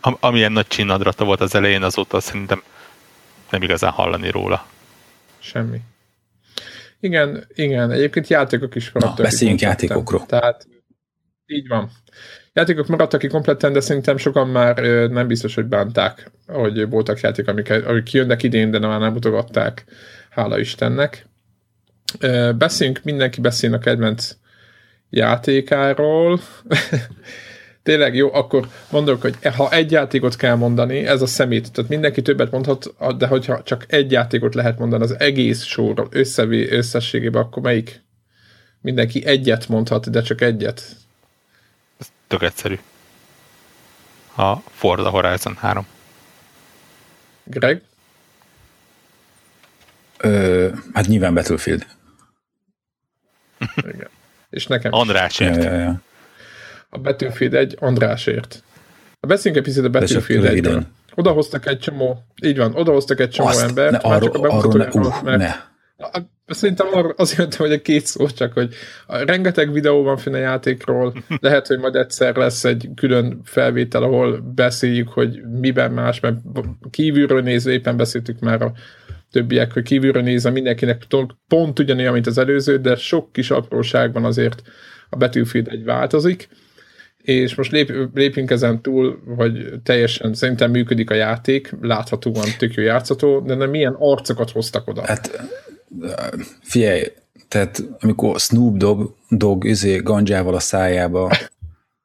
Am, amilyen nagy csinnadrata volt az elején, azóta szerintem nem igazán hallani róla.
Semmi. Igen, igen, egyébként játékok is
maradtak. Na, beszéljünk játékokról.
Tehát így van. Játékok maradtak ki kompletten, de szerintem sokan már nem biztos, hogy bánták, hogy voltak játékok, amik, amik jönnek idén, de már nem mutogatták, hála Istennek. Beszéljünk, mindenki beszél a kedvenc játékáról. Tényleg jó, akkor mondok, hogy ha egy játékot kell mondani, ez a szemét. Tehát mindenki többet mondhat, de hogyha csak egy játékot lehet mondani az egész sorról összevé, összességében, akkor melyik? Mindenki egyet mondhat, de csak egyet.
Ez tök egyszerű. A Forza Horizon 3.
Greg?
Ö, hát nyilván Battlefield.
Igen. És nekem
Andrásért. Ja, ja, ja.
A Battlefield egy Andrásért. A beszéljünk egy picit a Battlefield egyről. Odahoztak egy csomó, így van, odahoztak egy csomó Azt, embert,
ne, már csak a arról ne, uh, mert ne.
Szerintem arra azért jöttem, hogy egy két szó, csak hogy rengeteg videó van finn a játékról, lehet, hogy majd egyszer lesz egy külön felvétel, ahol beszéljük, hogy miben más, mert kívülről nézve éppen beszéltük már a többiek, hogy kívülről nézve mindenkinek pont ugyanilyen, mint az előző, de sok kis apróságban azért a Battlefield egy változik, és most lép, lépjünk ezen túl, hogy teljesen szerintem működik a játék, láthatóan tök jó játszható, de nem milyen arcokat hoztak oda.
Hát figyelj, tehát amikor Snoop Dogg, Dogg izé, gandzsával a szájába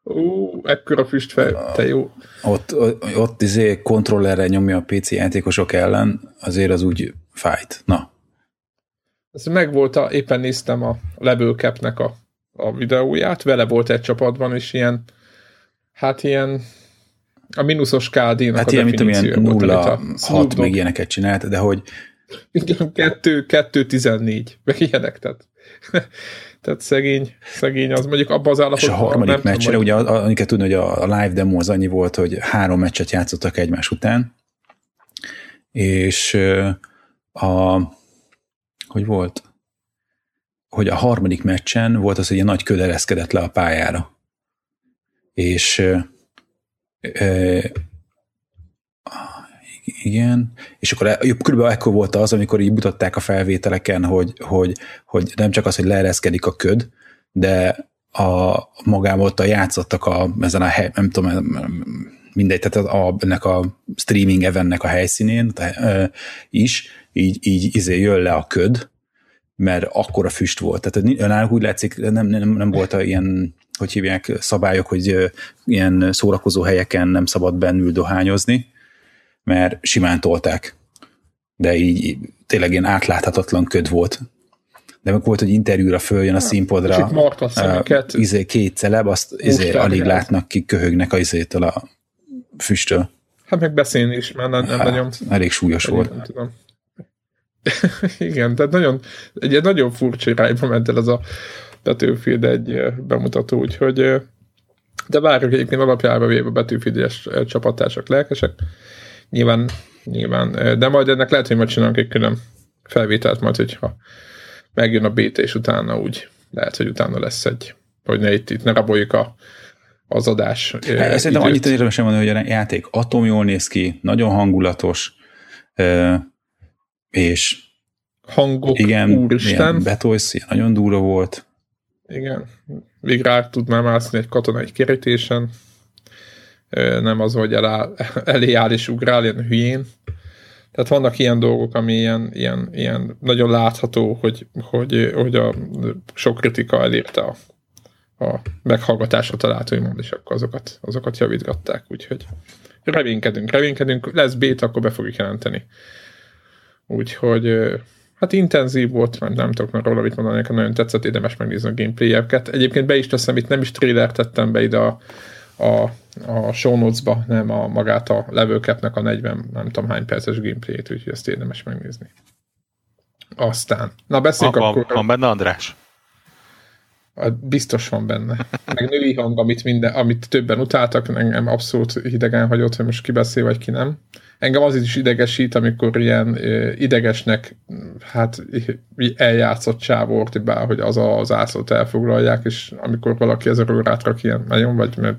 Ú, ekkora füstfej, te jó.
Ott, ott izé kontrollerre nyomja a PC játékosok ellen, azért az úgy fájt. Na.
Ez megvolt, a, éppen néztem a Level Cap-nek a, a videóját, vele volt egy csapatban, és ilyen, hát ilyen a mínuszos KD-nak
hát a ilyen, mint amilyen nulla, hat, meg ilyeneket csinált, de hogy
igen, 2, 2 14, meg ilyenek, tehát tehát szegény, szegény az mondjuk abban az állapotban.
És a harmadik meccsre, ugye amiket tudni, hogy a live demo az annyi volt, hogy három meccset játszottak egymás után, és a, hogy volt? Hogy a harmadik meccsen volt az, hogy egy nagy köd le a pályára. És igen, és akkor e- körülbelül ekkor volt az, amikor így mutatták a felvételeken, hogy, hogy, hogy nem csak az, hogy leereszkedik a köd, de a magában ott a játszottak a, ezen a hely, nem tudom, mindegy, tehát a, ennek a streaming eventnek a helyszínén de, is, így, így izé jön le a köd, mert akkora füst volt. Tehát náluk úgy látszik, nem, nem, nem volt a ilyen, hogy hívják, szabályok, hogy ilyen szórakozó helyeken nem szabad bennül dohányozni, mert simán tolták. De így tényleg ilyen átláthatatlan köd volt. De meg volt, hogy interjúra följön a színpadra,
uh,
izé, két celeb, azt izé, alig látnak ki, köhögnek a izétől a füsttől.
Hát meg beszélni is, mert nem, nem hát, nagyon...
Elég súlyos elég, volt.
Nem tudom. Igen, tehát nagyon, egy nagyon furcsa irányba ment el ez a Battlefield egy bemutató, úgyhogy de várjuk egyébként alapjában véve Battlefield-es csapattársak lelkesek nyilván, nyilván, de majd ennek lehet, hogy majd csinálunk egy külön felvételt, majd hogyha megjön a BT, és utána úgy lehet, hogy utána lesz egy, hogy ne itt, itt ne raboljuk a, az adás
hát, Szerintem annyit érdemes mondani, hogy a játék atom jól néz ki, nagyon hangulatos, és
hangok,
igen, úristen. Betolsz, nagyon durva volt.
Igen, végre át tud már mászni egy katonai kerítésen nem az, hogy elá, elé áll és ugrál ilyen hülyén. Tehát vannak ilyen dolgok, ami ilyen, ilyen, ilyen nagyon látható, hogy, hogy, hogy a sok kritika elérte a, a meghallgatásra talált, és akkor azokat, azokat javítgatták, úgyhogy reménykedünk, reménykedünk, lesz bét, akkor be fogjuk jelenteni. Úgyhogy hát intenzív volt, mert nem tudok róla mit mondani, nekem nagyon tetszett, érdemes megnézni a gameplay-eket. Egyébként be is teszem, itt nem is trailer tettem be ide a, a a show notes-ba, nem a magát a level cap a 40, nem tudom hány perces gameplayét, úgyhogy ezt érdemes megnézni. Aztán, na beszéljünk
van,
akkor.
Van benne András?
Biztos van benne. Meg női hang, amit, minden, amit többen utáltak, engem abszolút hidegen hagyott, hogy most ki beszél, vagy ki nem. Engem az is idegesít, amikor ilyen idegesnek hát eljátszott csávort, hogy az a, az ászlót elfoglalják, és amikor valaki ezer órát rak ilyen nagyon, vagy mert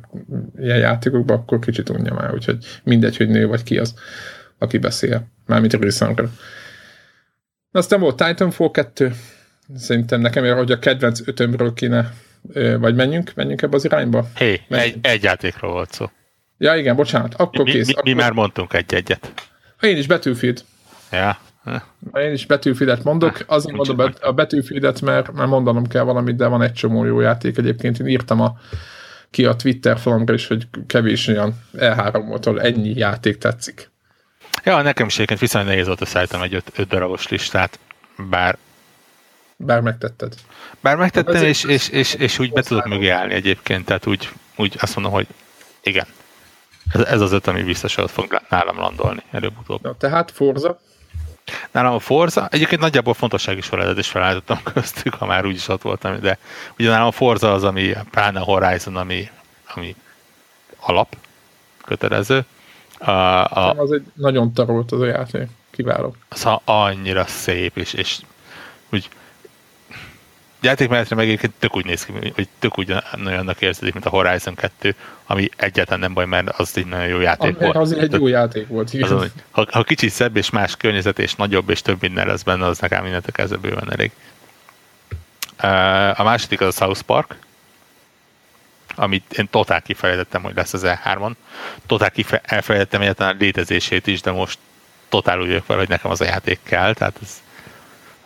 ilyen játékokban, akkor kicsit unja már, úgyhogy mindegy, hogy nő vagy ki az, aki beszél, mármint részemről. Aztán volt Titanfall 2, szerintem nekem, hogy a kedvenc ötömről kéne, vagy menjünk, menjünk ebbe az irányba?
Hé, hey, egy, egy játékról volt szó.
Ja, igen, bocsánat, akkor
mi,
kész.
Mi,
akkor...
mi már mondtunk egy-egyet.
Én is Battlefield.
Ja.
Én is Battlefieldet mondok, azért mondom a Battlefieldet, mert, mert mondanom kell valamit, de van egy csomó jó játék. Egyébként én írtam a, ki a Twitter falomra is, hogy kevés olyan E3-tól ennyi játék tetszik.
Ja, nekem is egyébként viszonylag nehéz volt összeállítanom egy öt, öt darabos listát, bár
bár megtetted.
Bár megtettem, és, és, és, és úgy be tudok mögé állni egyébként, tehát úgy, úgy azt mondom, hogy igen, ez, ez az öt, ami biztos, hogy fog nálam landolni előbb-utóbb.
Na, tehát Forza?
Nálam a Forza, egyébként nagyjából fontossági sorrendet is felállítottam köztük, ha már úgyis ott voltam, de ugye nálam a Forza az, ami pláne a Horizon, ami, ami alap, kötelező.
A, a, az egy nagyon tarolt az a játék, kiváló.
Az annyira szép, és, és úgy játékmenetre meg egyébként tök úgy néz ki, hogy tök úgy olyannak érződik, mint a Horizon 2, ami egyáltalán nem baj, mert az egy nagyon jó játék
Ami, volt. Az egy jó játék volt, igen.
Azon, ha, ha kicsit szebb és más környezet, és nagyobb és több minden lesz benne, az nekem mindent kezdve bőven elég. A második az a South Park, amit én totál kifejtettem, hogy lesz az E3-on. Totál elfelejtettem egyáltalán a létezését is, de most totál úgy vagyok vele, hogy nekem az a játék kell, tehát ez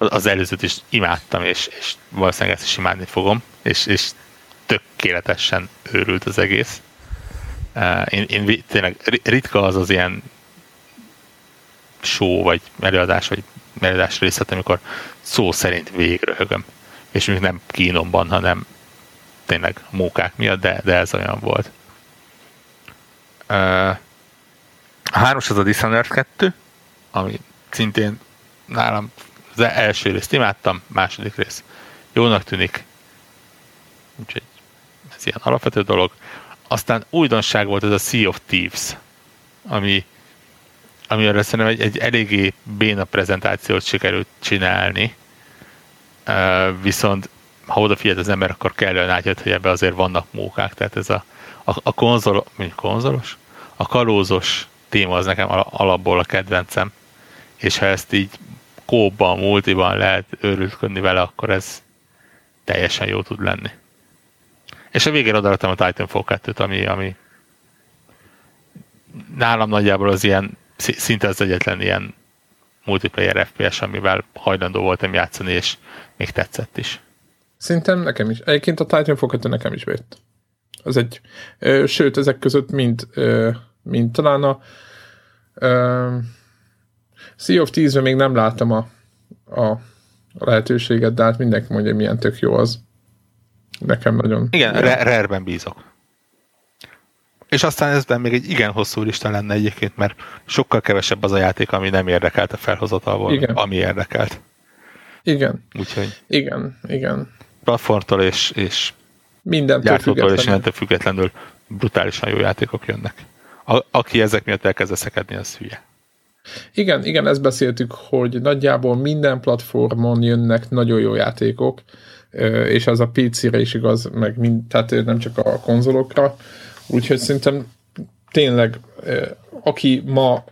az előzőt is imádtam, és, és valószínűleg ezt is imádni fogom, és, és tökéletesen őrült az egész. Én, én tényleg ritka az az ilyen show, vagy előadás, vagy előadás részlet, amikor szó szerint végröhögöm. És még nem kínomban, hanem tényleg mókák miatt, de, de ez olyan volt. A hármas az a Dishonored 2, ami szintén nálam az első részt imádtam, második rész jónak tűnik. Úgyhogy ez ilyen alapvető dolog. Aztán újdonság volt ez a Sea of Thieves, ami, ami arra szerintem egy, egy eléggé béna prezentációt sikerült csinálni, uh, viszont ha odafigyelt az ember, akkor kellően átjött, hogy ebbe azért vannak mókák, tehát ez a, a, a konzol, mondjuk konzolos, a kalózos téma az nekem alapból a kedvencem, és ha ezt így kóban, multiban lehet őrültködni vele, akkor ez teljesen jó tud lenni. És a végén odaadtam a Titanfall 2-t, ami, ami nálam nagyjából az ilyen, szinte az egyetlen ilyen multiplayer FPS, amivel hajlandó voltam játszani, és még tetszett is.
Szerintem nekem is. Egyébként a Titanfall 2 nekem is vett. Az egy, ö, sőt, ezek között mind, ö, mind talán a ö, Sea of thieves még nem láttam a, a lehetőséget, de hát mindenki mondja, milyen tök jó az. Nekem nagyon...
Igen, rare bízok. És aztán ezben még egy igen hosszú lista lenne egyébként, mert sokkal kevesebb az a játék, ami nem érdekelt a felhozatalból, igen. ami érdekelt.
Igen.
Úgyhogy...
Igen, igen.
Platformtól és, és
mindentől függetlenül.
és mindentől függetlenül brutálisan jó játékok jönnek. A, aki ezek miatt elkezd szekadni, az hülye.
Igen, igen, ezt beszéltük, hogy nagyjából minden platformon jönnek nagyon jó játékok, és az a PC-re is igaz, meg mind, tehát nem csak a konzolokra, úgyhogy szerintem tényleg, aki ma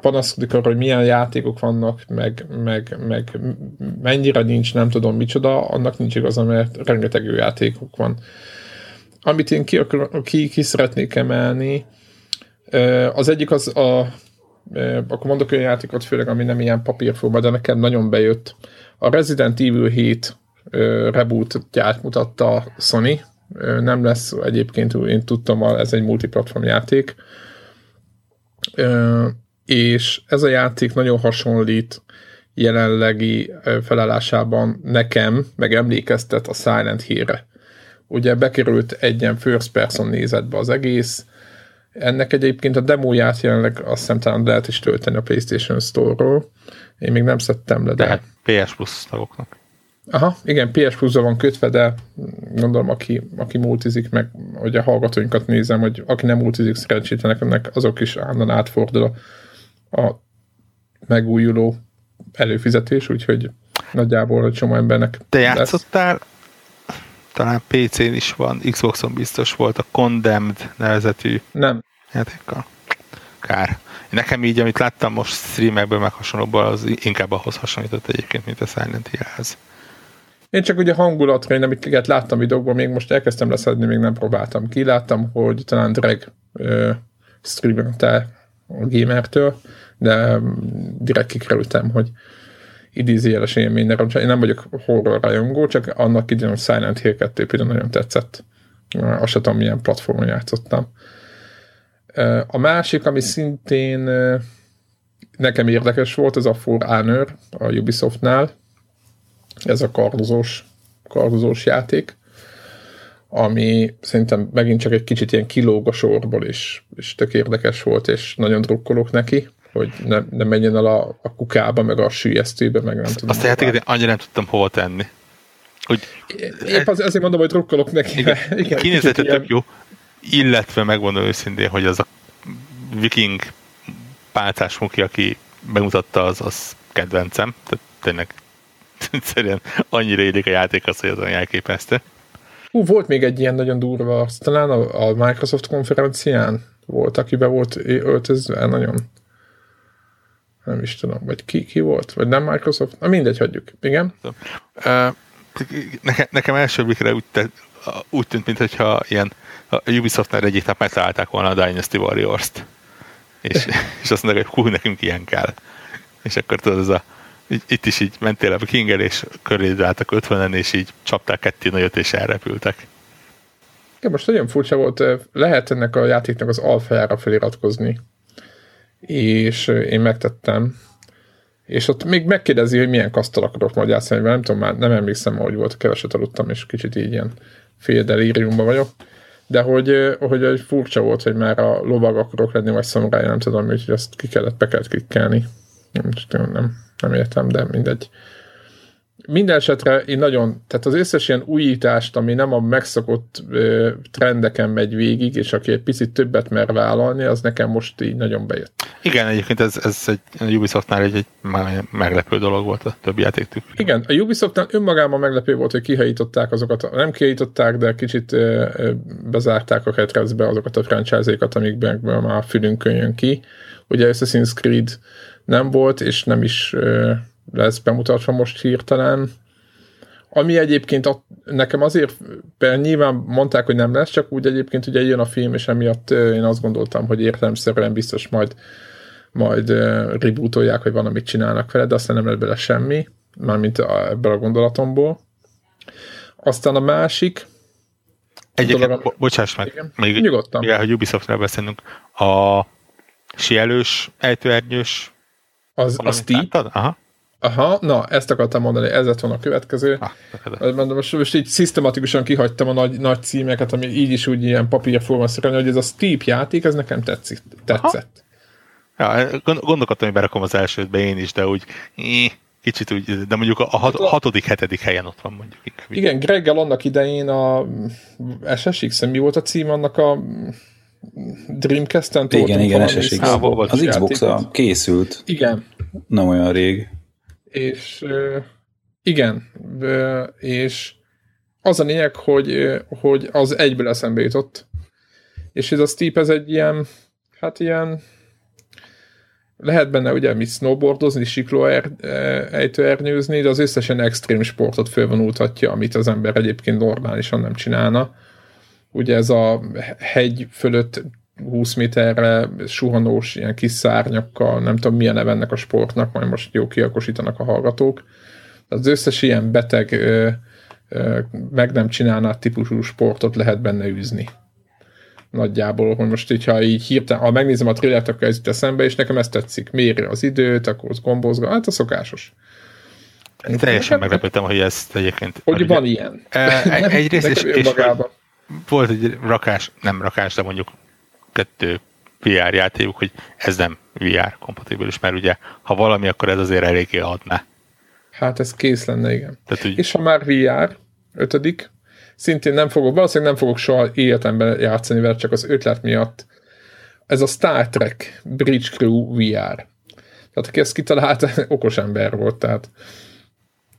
panaszkodik arra, hogy milyen játékok vannak, meg, meg, meg mennyire nincs, nem tudom micsoda, annak nincs igaza, mert rengeteg jó játékok van. Amit én ki, ki, ki szeretnék emelni, az egyik az a akkor mondok olyan játékot, főleg ami nem ilyen papírforma, de nekem nagyon bejött. A Resident Evil 7 reboot-ját mutatta Sony, nem lesz egyébként, én tudtam, ez egy multiplatform játék, és ez a játék nagyon hasonlít jelenlegi felállásában nekem, meg emlékeztet a Silent Hill-re. Ugye bekerült egy ilyen first person nézetbe az egész, ennek egyébként a demóját jelenleg azt hiszem talán lehet is tölteni a PlayStation Store-ról. Én még nem szedtem le, de...
Tehát PS Plus tagoknak.
Aha, igen, PS plus van kötve, de gondolom, aki, aki multizik, meg hogy a hallgatóinkat nézem, hogy aki nem multizik, szerencsétlenek, ennek azok is állandóan átfordul a a megújuló előfizetés, úgyhogy nagyjából a csomó embernek
Te játszottál? Lesz. Talán PC-n is van, Xboxon biztos volt a Condemned nevezetű
Nem.
játékkal. Kár. Nekem így, amit láttam most streamekből, meg hasonlóból, az inkább ahhoz hasonlított egyébként, mint a Silent Hill-hez.
Én csak ugye hangulatra, én amiket láttam videókban, még most elkezdtem leszedni, még nem próbáltam ki. Láttam, hogy talán Drag ö, streamelte a gamertől, de direkt kikerültem, hogy idézőjeles élmény, én nem vagyok horror rajongó, csak annak idején a Silent Hill 2 például nagyon tetszett. Azt sem tudom, milyen platformon játszottam. A másik, ami szintén nekem érdekes volt, ez a For Honor a Ubisoftnál. Ez a kardozós, kardozós játék, ami szerintem megint csak egy kicsit ilyen kilóg a sorból, és, és tök érdekes volt, és nagyon drukkolok neki hogy ne, ne menjen el a, a kukába, meg a sülyeztőbe, meg nem tudom.
Azt a játékot én annyira nem tudtam hova tenni.
Hogy, Épp az, ezért mondom, hogy drukkolok neki.
Igen, igen, kinézete tök jó, illetve megmondom őszintén, hogy az a viking pálcás muki, aki megmutatta, az, az kedvencem. Tehát tényleg egyszerűen annyira élik a játék az, hogy azon elképesztő.
Hú, volt még egy ilyen nagyon durva, talán a, a Microsoft konferencián volt, akiben volt öltözve, nagyon nem is tudom, vagy ki, ki volt, vagy nem Microsoft, na mindegy, hagyjuk, igen.
Nekem, nekem első blikre úgy, te, úgy tűnt, mintha ilyen a Ubisoftnál egyik nap megtalálták volna a Dynasty Warriors-t. És, és azt mondták, hogy hú, nekünk ilyen kell. És akkor tudod, ez a, itt is így mentél a Kingel, és köré álltak ötvenen, és így csapták ketté nagyot, és elrepültek.
Ja, most nagyon furcsa volt, lehet ennek a játéknak az alfájára feliratkozni és én megtettem, és ott még megkérdezi, hogy milyen kasztal akarok majd játszani, mert nem tudom, már nem emlékszem, hogy volt, keveset aludtam, és kicsit így ilyen fél delíriumban vagyok. De hogy, hogy, hogy furcsa volt, hogy már a lovag akarok lenni, vagy szamuráj, nem tudom, hogy ezt ki kellett, be kellett klikkelni. Nem, nem, nem értem, de mindegy minden esetre én nagyon, tehát az összes ilyen újítást, ami nem a megszokott ö, trendeken megy végig, és aki egy picit többet mer vállalni, az nekem most így nagyon bejött.
Igen, egyébként ez, ez egy Ubisoftnál egy, egy meglepő dolog volt a többi játéktük.
Igen, a Ubisoftnál önmagában meglepő volt, hogy kihajították azokat, nem kihajították, de kicsit ö, ö, bezárták a ketrezbe azokat a franchise-ékat, amikben már fülünkön jön ki. Ugye Assassin's Creed nem volt, és nem is ö, lesz bemutatva most hirtelen. Ami egyébként a, nekem azért, nyilván mondták, hogy nem lesz, csak úgy egyébként ugye jön a film, és emiatt én azt gondoltam, hogy értelemszerűen biztos majd majd rebootolják, hogy van, amit csinálnak vele, de aztán nem lett bele semmi, mármint ebből a gondolatomból. Aztán a másik,
Egyébként, dolog, bo- bocsáss meg, igen, még, nyugodtan. Igen, hogy Ubisoftnál beszélünk, a sielős, ejtőernyős
az, a Steep? Aha. Aha, na, ezt akartam mondani, ez lett volna a következő. Ah, most, most így szisztematikusan kihagytam a nagy, nagy címeket, ami így is úgy ilyen papírforma szerint, hogy ez a Steep játék, ez nekem tetszik, tetszett.
Aha. Ja, gondolkodtam, hogy berakom az elsődbe én is, de úgy kicsit úgy, de mondjuk a hat, hatodik, hetedik helyen ott van mondjuk.
Igen, Greggel annak idején a SSX, mi volt a cím annak a Dreamcast-en?
Igen, igen, SSX. Az Xbox-a készült.
Igen.
Nem olyan rég
és igen, és az a lényeg, hogy, hogy az egyből eszembe jutott. És ez a Steep, ez egy ilyen, hát ilyen, lehet benne ugye mi snowboardozni, sikló ejtőernyőzni, de az összesen extrém sportot fölvonultatja, amit az ember egyébként normálisan nem csinálna. Ugye ez a hegy fölött 20 méterre suhanós, ilyen kis szárnyakkal, nem tudom milyen neve ennek a sportnak, majd most jó kiakosítanak a hallgatók. Az összes ilyen beteg ö, ö, meg nem csinálná típusú sportot lehet benne űzni. Nagyjából, hogy most így, ha így hirtelen, ha megnézem a trillert, akkor ez jut eszembe, és nekem ez tetszik. Méri az időt, akkor az gombozga, hát a szokásos.
Én teljesen meglepődtem, hogy ez egyébként...
Hogy van ugye, ilyen.
Egyrészt, és, és volt egy rakás, nem rakás, de mondjuk kettő VR játékuk, hogy ez nem VR kompatibilis, mert ugye ha valami, akkor ez azért eléggé adná.
Hát ez kész lenne, igen. Tehát, úgy... És ha már VR, ötödik, szintén nem fogok, valószínűleg nem fogok soha életemben játszani vele, csak az ötlet miatt. Ez a Star Trek Bridge Crew VR. Tehát aki ezt kitalálta, okos ember volt, tehát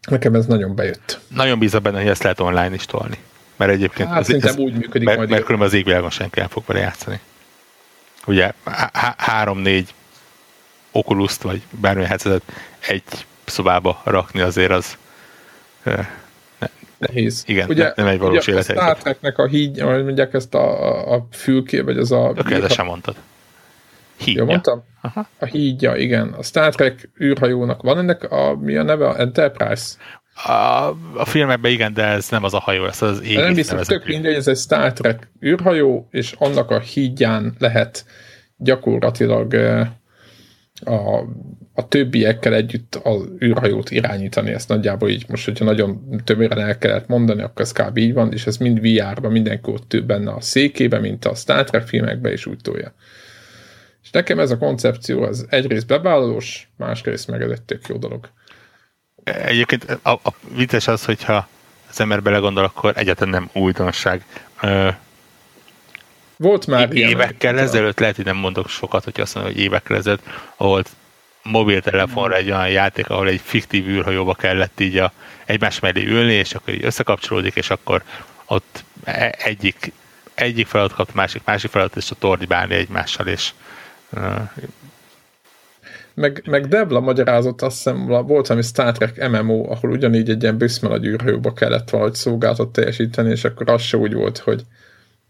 nekem ez nagyon bejött.
Nagyon bízom benne, hogy ezt lehet online is tolni. Mert egyébként
hát, az, ez, úgy működik
mert, majd. Mert különben az égvilágon senki nem fog vele játszani. Ugye három-négy oculus vagy bármilyen headsetet egy szobába rakni azért az
nehéz.
Igen, ugye, nem egy valós
élet. A Star Treknek a híd, vagy mondják ezt a, a fülké, vagy az a...
Tökéletesen mondtad.
Hídja. Jó mondtam? Aha. A hídja, igen. A Star Trek űrhajónak van ennek a, mi a neve? Enterprise?
A, a filmekben igen, de ez nem az a hajó, ez az égész
Nem hiszem, tök mindegy, ez egy Star Trek űrhajó, és annak a hídján lehet gyakorlatilag a, a többiekkel együtt az űrhajót irányítani, ezt nagyjából így most, hogyha nagyon többre el kellett mondani, akkor ez kb. így van, és ez mind VR-ban mindenki ott benne a székébe, mint a Star Trek filmekben is úgy tolja. És nekem ez a koncepció, az egyrészt bevállalós, másrészt meg ez egy tök jó dolog.
Egyébként a, a vicces az, hogyha az ember belegondol, akkor egyáltalán nem újdonság.
Volt már
Évekkel ezelőtt, lehet, hogy nem mondok sokat, hogy azt mondom, hogy évekkel ezelőtt, ahol mobiltelefonra egy olyan játék, ahol egy fiktív űrhajóba kellett így a, egymás mellé ülni, és akkor így összekapcsolódik, és akkor ott e- egyik, egyik feladat kap, másik, másik feladat, és a tordibálni egymással, és
meg, meg Debla magyarázott, azt hiszem, volt valami Star Trek MMO, ahol ugyanígy egy ilyen büszmel a gyűrhajóba kellett valahogy szolgáltat teljesíteni, és akkor az se úgy volt, hogy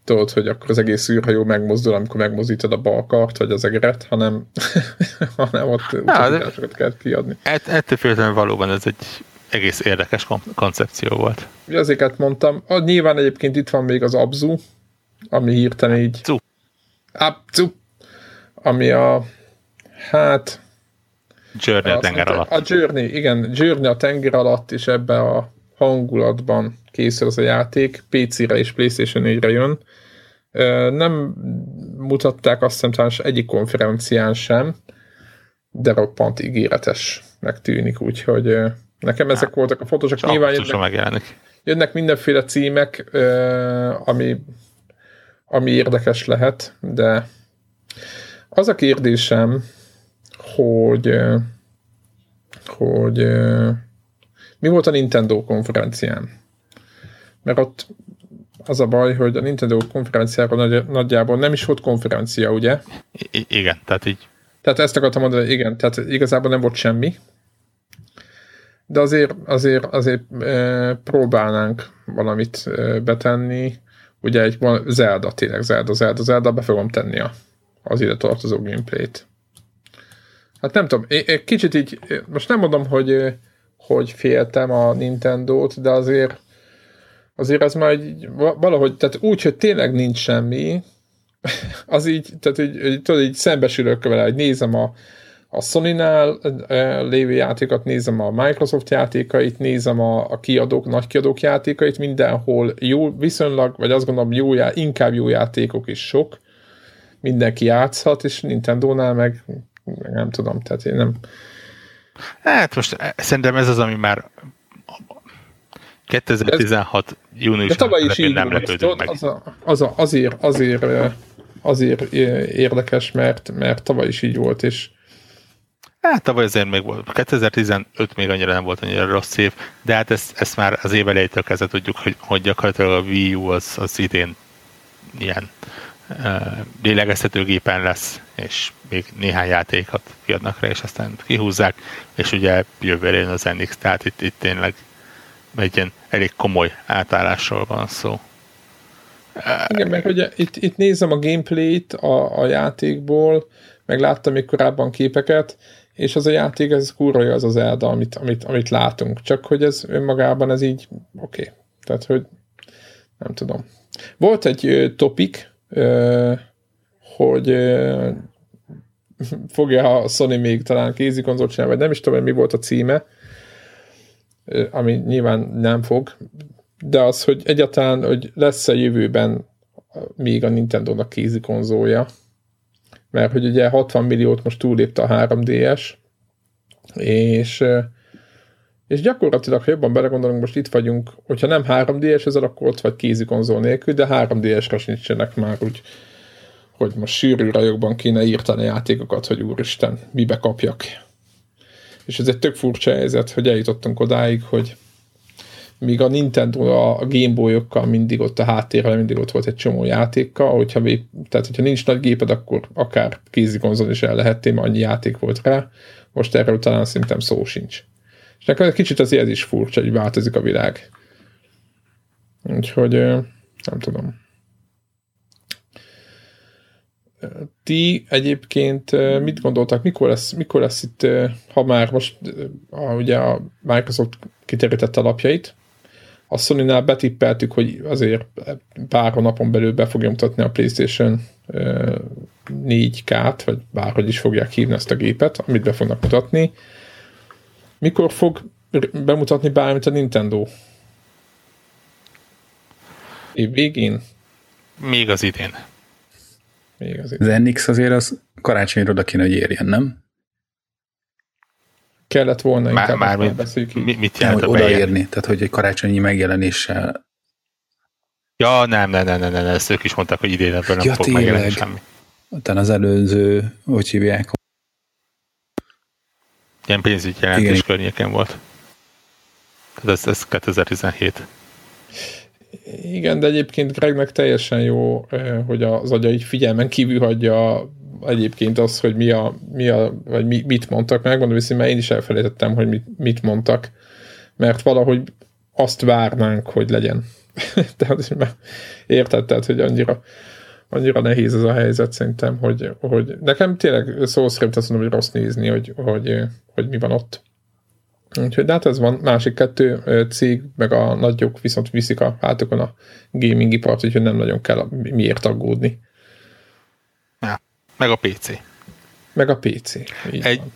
tudod, hogy akkor az egész űrhajó megmozdul, amikor megmozdítod a bal kart, vagy az egeret, hanem, hanem ott utasításokat kell kiadni.
Ett, ettől függetlenül valóban ez egy egész érdekes koncepció volt.
Azért mondtam. A, nyilván egyébként itt van még az Abzu, ami hirtelen így...
Abzu.
Abzu. Ami a... Hát...
Journey a tenger alatt.
A Journey, igen, Journey a tenger alatt, és ebbe a hangulatban készül az a játék, PC-re és PlayStation 4-re jön. Nem mutatták azt hiszem talán egyik konferencián sem, de roppant ígéretesnek tűnik, úgyhogy nekem ezek voltak a fotósok.
Nyilván jönnek, megjelenik.
jönnek mindenféle címek, ami, ami érdekes lehet, de az a kérdésem, hogy hogy mi volt a Nintendo konferencián? Mert ott az a baj, hogy a Nintendo konferenciára nagy, nagyjából nem is volt konferencia, ugye?
I- igen, tehát így.
Tehát ezt akartam mondani, igen, tehát igazából nem volt semmi. De azért, azért, azért e, próbálnánk valamit e, betenni. Ugye egy van Zelda, tényleg Zelda, Zelda, Zelda, be fogom tenni a, az ide tartozó gameplayt. Hát nem tudom, én, kicsit így, most nem mondom, hogy, hogy féltem a Nintendo-t, de azért azért az már egy, valahogy, tehát úgy, hogy tényleg nincs semmi, az így, tehát így, így tudod, így szembesülök vele, hogy nézem a, a Sony-nál lévő játékokat, nézem a Microsoft játékait, nézem a, a kiadók, nagy kiadók játékait, mindenhol jó, viszonylag, vagy azt gondolom, jó, já, inkább jó játékok is sok, mindenki játszhat, és Nintendo-nál meg nem tudom, tehát én nem...
Hát most eh, szerintem ez az, ami már 2016 június
is így nem lepődünk meg. Az, a, az a, azért, azért, azért érdekes, mert, mert tavaly is így volt, és
Hát tavaly azért még volt. 2015 még annyira nem volt annyira rossz év, de hát ezt, ezt már az év elejétől kezdve tudjuk, hogy, hogy gyakorlatilag a Wii U az, az idén ilyen lélegeztetőgépen lesz, és még néhány játékot kiadnak rá, és aztán kihúzzák, és ugye jövőre az NX, tehát itt, itt tényleg egy ilyen elég komoly átállásról van szó.
Igen, meg ugye itt, itt nézem a gameplayt a, a játékból, meg láttam még korábban képeket, és az a játék, ez kurva az az Elda, amit, amit, amit látunk. Csak hogy ez önmagában ez így oké. Okay. Tehát, hogy nem tudom. Volt egy topik, hogy fogja a Sony még talán kézikonzolt csinálni, vagy nem is tudom, mi volt a címe, ami nyilván nem fog, de az, hogy egyáltalán, hogy lesz a jövőben még a Nintendo-nak kézikonzolja, mert hogy ugye 60 milliót most túlépte a 3DS, és és gyakorlatilag, ha jobban belegondolunk, most itt vagyunk, hogyha nem 3D-es ezzel, akkor ott vagy kézi konzol nélkül, de 3D-esre nincsenek már úgy, hogy most sűrű rajokban kéne írtani játékokat, hogy úristen, mibe kapjak. És ez egy tök furcsa helyzet, hogy eljutottunk odáig, hogy míg a Nintendo a Gameboy-okkal mindig ott a háttérrel mindig ott volt egy csomó játékkal, hogyha, vép, tehát hogyha nincs nagy géped, akkor akár kézikonzol is el lehettél, annyi játék volt rá. Most erről talán szerintem szó sincs. És nekem egy kicsit azért ez is furcsa, hogy változik a világ. Úgyhogy nem tudom. Ti egyébként mit gondoltak, mikor lesz, mikor lesz itt, ha már most ugye a Microsoft kiterítette alapjait, a Sony-nál betippeltük, hogy azért pár napon belül be fogja mutatni a PlayStation 4K-t, vagy bárhogy is fogják hívni ezt a gépet, amit be fognak mutatni. Mikor fog bemutatni bármit a Nintendo? Év végén?
Még az idén.
Még az idén. Az NX azért az karácsonyra oda kéne, hogy érjen, nem?
kellett volna
már, inkább már mit, mi, mit jelent
hogy odaérni, tehát hogy egy karácsonyi megjelenéssel
Ja, nem, nem, nem, nem, nem, ezt ők is mondták, hogy idén ebből nem ja, fog megjelenni semmi.
Utána az előző, hogy hívják?
Ilyen pénzügyi jelentés Igen. környéken volt. Tehát ez, ez 2017.
Igen, de egyébként Gregnek teljesen jó, eh, hogy az agya így figyelmen kívül hagyja egyébként az, hogy mi a, mi a vagy mi, mit mondtak, megmondom viszont mert én is elfelejtettem, hogy mit, mit mondtak, mert valahogy azt várnánk, hogy legyen. tehát érted, tehát, hogy annyira, annyira nehéz ez a helyzet szerintem, hogy, hogy nekem tényleg szó szerint azt mondom, hogy rossz nézni, hogy, hogy, hogy mi van ott. Úgyhogy de hát ez van, másik kettő cég, meg a nagyok viszont viszik a hátukon a gaming ipart, úgyhogy nem nagyon kell miért aggódni.
Meg a PC.
Meg a PC.
Így Egy, van.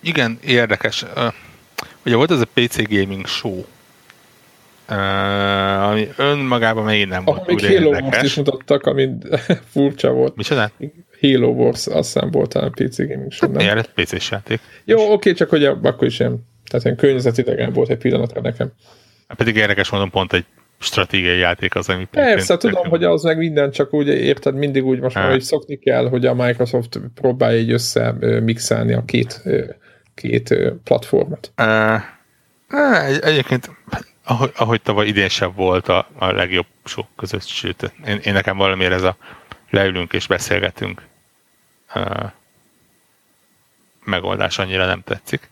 igen, érdekes. ugye volt ez a PC Gaming Show, ami önmagában megint nem volt
még Halo. Wars is mutattak, ami furcsa volt.
Micsoda?
Halo Wars, azt hiszem volt a PC Gaming Show,
nem? Hát, PC-s játék.
Jó, oké, csak hogy akkor is ilyen, tehát ilyen környezetidegen volt egy pillanatra nekem.
Hát pedig érdekes mondom, pont egy stratégiai játék az, ami...
Persze, tudom, nekem. hogy az meg minden, csak úgy érted, mindig úgy most már, hogy szokni kell, hogy a Microsoft próbálja így össze mixelni a két, két platformot.
Uh, egy, egyébként, ahogy, ahogy tavaly idén sem volt a, a legjobb sok között, sőt, én, én nekem valamiért ez a leülünk és beszélgetünk uh, megoldás annyira nem tetszik.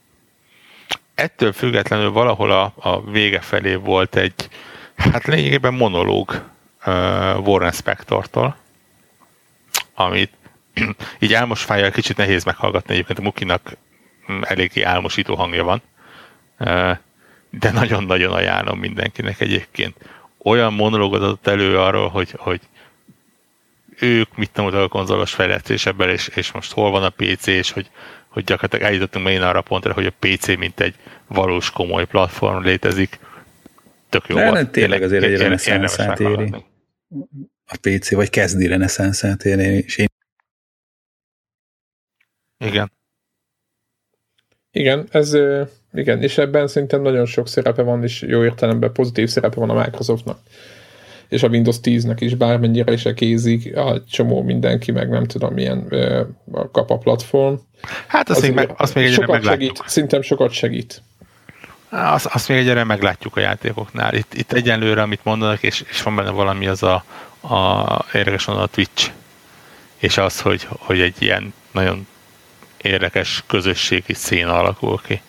Ettől függetlenül valahol a, a vége felé volt egy, Hát lényegében monológ uh, Warren Spectortól, amit így álmos fájjal kicsit nehéz meghallgatni, egyébként a Mukinak mm, eléggé álmosító hangja van, uh, de nagyon-nagyon ajánlom mindenkinek egyébként. Olyan monológot adott elő arról, hogy, hogy ők mit tanultak a konzolos fejlesztésebben, és, és most hol van a PC, és hogy, hogy gyakorlatilag eljutottunk megint arra pontra, hogy a PC mint egy valós komoly platform létezik, tök jó
volt. Tényleg azért egy reneszánszát éri. A PC, vagy kezdi reneszánszát éri. És én...
Igen.
Igen, ez igen, és ebben szerintem nagyon sok szerepe van, és jó értelemben pozitív szerepe van a Microsoftnak. És a Windows 10-nek is bármennyire se kézik, a csomó mindenki, meg nem tudom milyen kap a platform.
Hát azt, még, meg, azt még
sokat segít, Szerintem sokat segít.
Azt, azt még egyre meglátjuk a játékoknál. Itt, itt egyenlőre, amit mondanak, és, és van benne valami az a, a érdekes a Twitch, és az, hogy, hogy egy ilyen nagyon érdekes közösségi szín alakul ki.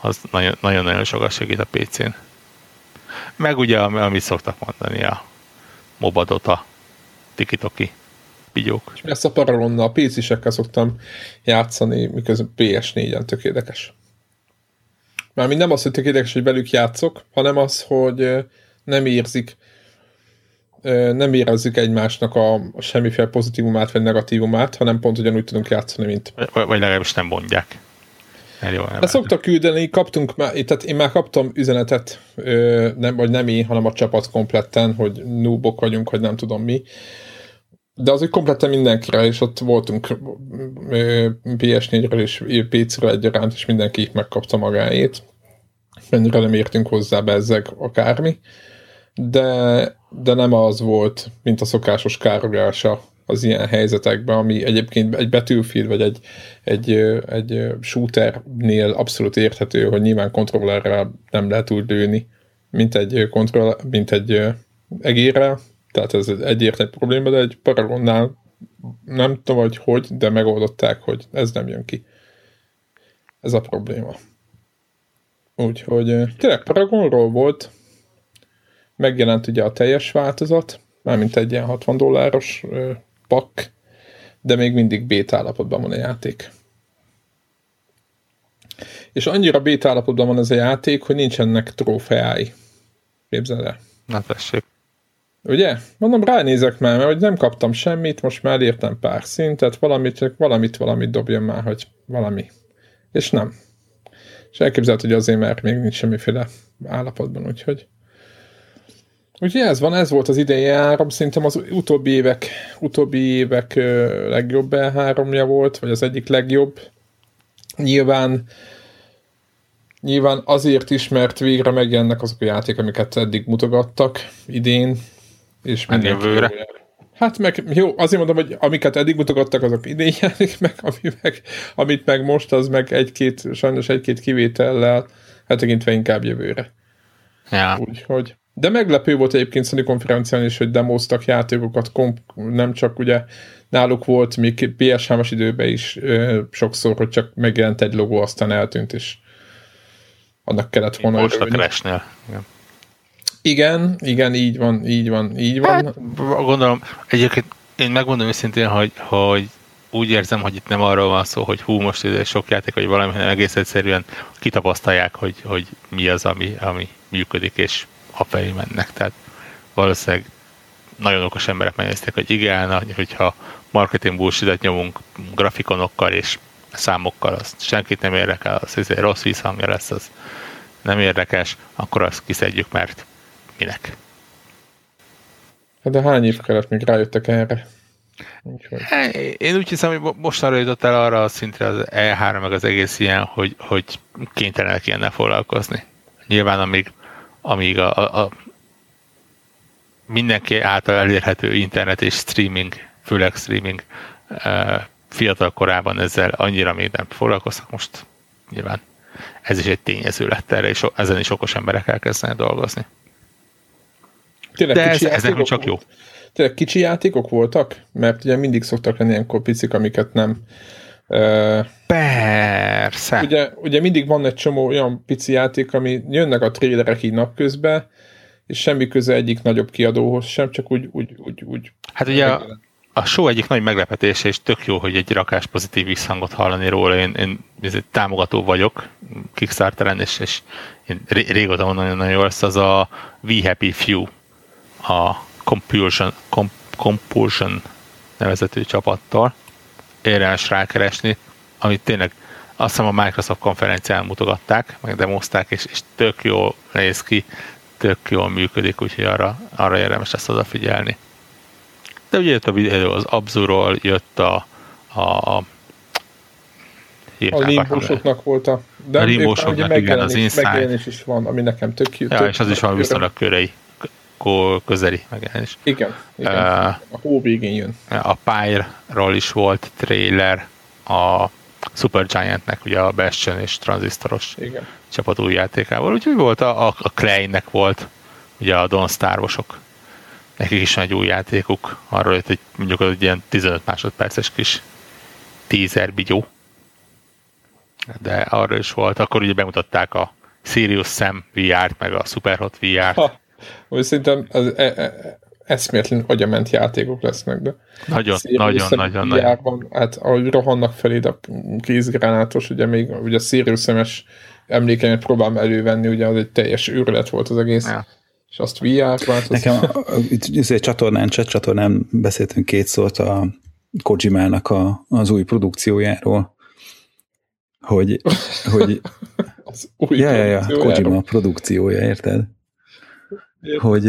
Az nagyon-nagyon sokat segít a PC-n. Meg ugye, amit szoktak mondani, a Mobadota, Tikitoki pigyók.
És ezt a Paralonna a PC-sekkel szoktam játszani, miközben PS4-en tök érdekes. Mármint nem az, hogy tökéletes, hogy velük játszok, hanem az, hogy nem érzik, nem érezzük egymásnak a, a semmiféle pozitívumát vagy negatívumát, hanem pont ugyanúgy tudunk játszani, mint...
Vagy legalábbis nem mondják.
De szoktak küldeni, kaptunk már, tehát én már kaptam üzenetet, nem, vagy nem én, hanem a csapat kompletten, hogy núbok vagyunk, hogy nem tudom mi. De az egy kompletten mindenkire, és ott voltunk PS4-ről és PC-ről egyaránt, és mindenki megkapta magáét. Mennyire nem értünk hozzá bezzeg akármi. De, de nem az volt, mint a szokásos károgása az ilyen helyzetekben, ami egyébként egy Battlefield vagy egy, egy, egy shooternél abszolút érthető, hogy nyilván kontrollerrel nem lehet úgy lőni, mint egy, kontroll, mint egy egérrel, tehát ez egy egyértelmű probléma, de egy Paragonnál nem tudom, hogy hogy, de megoldották, hogy ez nem jön ki. Ez a probléma. Úgyhogy tényleg Paragonról volt, megjelent ugye a teljes változat, mármint egy ilyen 60 dolláros pak, de még mindig beta állapotban van a játék. És annyira beta állapotban van ez a játék, hogy nincsenek trófeái. Képzeld el.
Na tessék.
Ugye? Mondom, ránézek már, mert hogy nem kaptam semmit, most már értem pár szintet, valamit, csak valamit, valamit dobjon már, hogy valami. És nem. És elképzelt, hogy azért, mert még nincs semmiféle állapotban, úgyhogy Úgyhogy ez van, ez volt az idei áram, szerintem az utóbbi évek, utóbbi évek legjobb E3-ja volt, vagy az egyik legjobb. Nyilván Nyilván azért is, mert végre megjelennek azok a játék, amiket eddig mutogattak idén, és
minden jövőre.
Hát meg, jó, azért mondom, hogy amiket eddig mutogattak, azok idén jelenik meg, ami meg, amit meg most, az meg egy-két, sajnos egy-két kivétellel, hát tekintve inkább jövőre.
Ja.
Úgyhogy de meglepő volt egyébként Sony konferencián is, hogy demoztak játékokat, komp, nem csak ugye náluk volt még PS3-as időben is ö, sokszor, hogy csak megjelent egy logó, aztán eltűnt, és annak kellett volna
Most a. Igen.
igen, igen, így van, így van, így van. Hát,
gondolom, egyébként én megmondom őszintén, hogy, hogy úgy érzem, hogy itt nem arról van szó, hogy hú, most ez sok játék, vagy valami, hanem egész egyszerűen kitapasztalják, hogy, hogy mi az, ami, ami működik, és afelé mennek. Tehát valószínűleg nagyon okos emberek megnézték, hogy igen, hogyha marketing bullshit nyomunk grafikonokkal és számokkal, az senkit nem érdekel, az egy rossz vízhangja lesz, az nem érdekes, akkor azt kiszedjük, mert minek.
De hány év kellett, még rájöttek erre?
Úgyhogy. Én úgy hiszem, hogy most arra jutott el arra a szintre az E3, meg az egész ilyen, hogy, hogy kénytelenek ilyennel foglalkozni. Nyilván amíg amíg a, a, a mindenki által elérhető internet és streaming, főleg streaming fiatal korában ezzel annyira még nem foglalkoztak, most nyilván ez is egy tényező lett erre, és ezen is okos emberek elkezdenek dolgozni. Tényleg De ez, ez nem csak jó.
Tényleg kicsi játékok voltak? Mert ugye mindig szoktak lenni ilyenkor picik, amiket nem
Persze.
Ugye, ugye mindig van egy csomó olyan pici játék, ami jönnek a trélerek így napközben, és semmi köze egyik nagyobb kiadóhoz sem, csak úgy... úgy, úgy, úgy
hát ugye a, a show egyik nagy meglepetése, és tök jó, hogy egy rakás pozitív visszhangot hallani róla. Én, én egy támogató vagyok Kickstarteren, és, és én régóta mondom, nagyon jó lesz az a We Happy Few, a Compulsion, Comp, Compulsion nevezetű csapattól érdemes rákeresni, amit tényleg azt hiszem a Microsoft konferencián mutogatták, meg demozták, és, és tök jól néz ki, tök jól működik, úgyhogy arra, arra érdemes ezt odafigyelni. De ugye jött a videó az Abzuról, jött a, a, a
a limbósoknak volt a...
De a limbósoknak, igen, az
Inside. Megjelenés is van, ami nekem tök
jó. Ja, és az is van viszonylag körei közeli megjelenés.
Igen, igen. Uh, a hó végén jön.
A Pyre-ról is volt trailer, a Supergiantnek, ugye a Bastion és tranzisztoros igen. csapat új játékával. Úgyhogy volt a, a, a Clay-nek volt, ugye a Don Starvosok. Nekik is van egy új játékuk, arról jött egy mondjuk egy ilyen 15 másodperces kis teaser bigyó. De arra is volt, akkor ugye bemutatták a Sirius Sam VR-t, meg a Superhot VR-t. Ha
hogy szerintem az e, e, eszméletlen agyament játékok lesznek, de
nagyon, nagyon, nagyon,
nagyon. Hát ahogy rohannak felé a kézgránátos, ugye még ugye a Sirius szemes emlékeimet próbálom elővenni, ugye az egy teljes őrület volt az egész. Ja. És azt VR-ban.
Nekem itt egy csatornán, chat csatornán beszéltünk két szót a Kojimának a, az új produkciójáról, hogy, hogy
az új
ja, ja, ja, Kojima produkciója, érted? Hogy,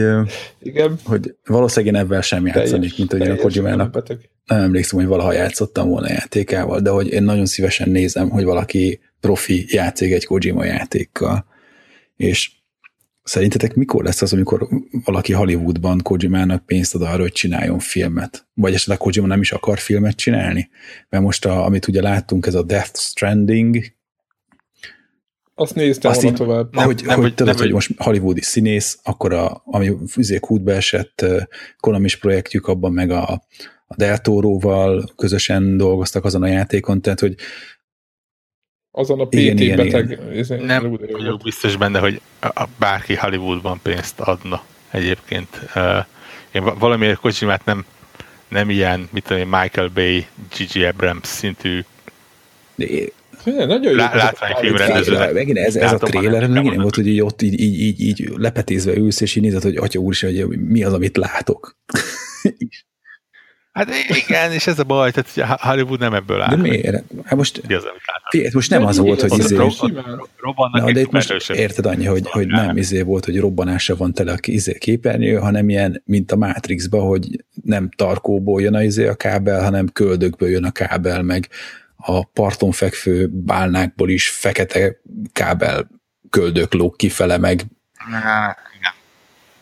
Igen. hogy valószínűleg én ebben sem játszanék, mint hogy én a Kojimának nem emlékszem, hogy valaha játszottam volna játékával, de hogy én nagyon szívesen nézem, hogy valaki profi játszik egy Kojima játékkal. És Szerintetek mikor lesz az, amikor valaki Hollywoodban Kojimának pénzt ad arra, hogy csináljon filmet? Vagy esetleg Kojima nem is akar filmet csinálni? Mert most, a, amit ugye láttunk, ez a Death Stranding,
azt néztem azt
így, tovább. Nem, hogy, nem, hogy, tudod, nem, hogy most hollywoodi színész, akkor a, ami fűzék kútbe esett Konamis projektjük, abban meg a, a Deltóróval közösen dolgoztak azon a játékon, tehát hogy
azon a PT igen, igen, beteg... Igen.
Izé, nem vagyok biztos benne, hogy a, bárki Hollywoodban pénzt adna egyébként. Én valamiért Kojimát nem, nem ilyen, mit tudom én, Michael Bay, Gigi Abrams szintű
nagyon jó.
Látványfilmrendezőnek.
Megint ez, ez a trailer, megint nem volt, hogy így ott így, így, így, így lepetézve ülsz, és így nézed, hogy atya úr hogy mi az, amit látok.
Hát igen, és ez a baj, tehát Hollywood nem ebből áll.
De miért? Hát most, figyelj, most nem az volt, hogy izé...
Robbannak
Na, de itt most érted annyi, hogy, hogy nem izé volt, hogy robbanásra van tele a izé képernyő, hanem ilyen, mint a Matrixba, hogy nem tarkóból jön a izé a kábel, hanem köldökből jön a kábel, meg a parton fekvő bálnákból is fekete kábel köldök lók kifele, meg...
igen.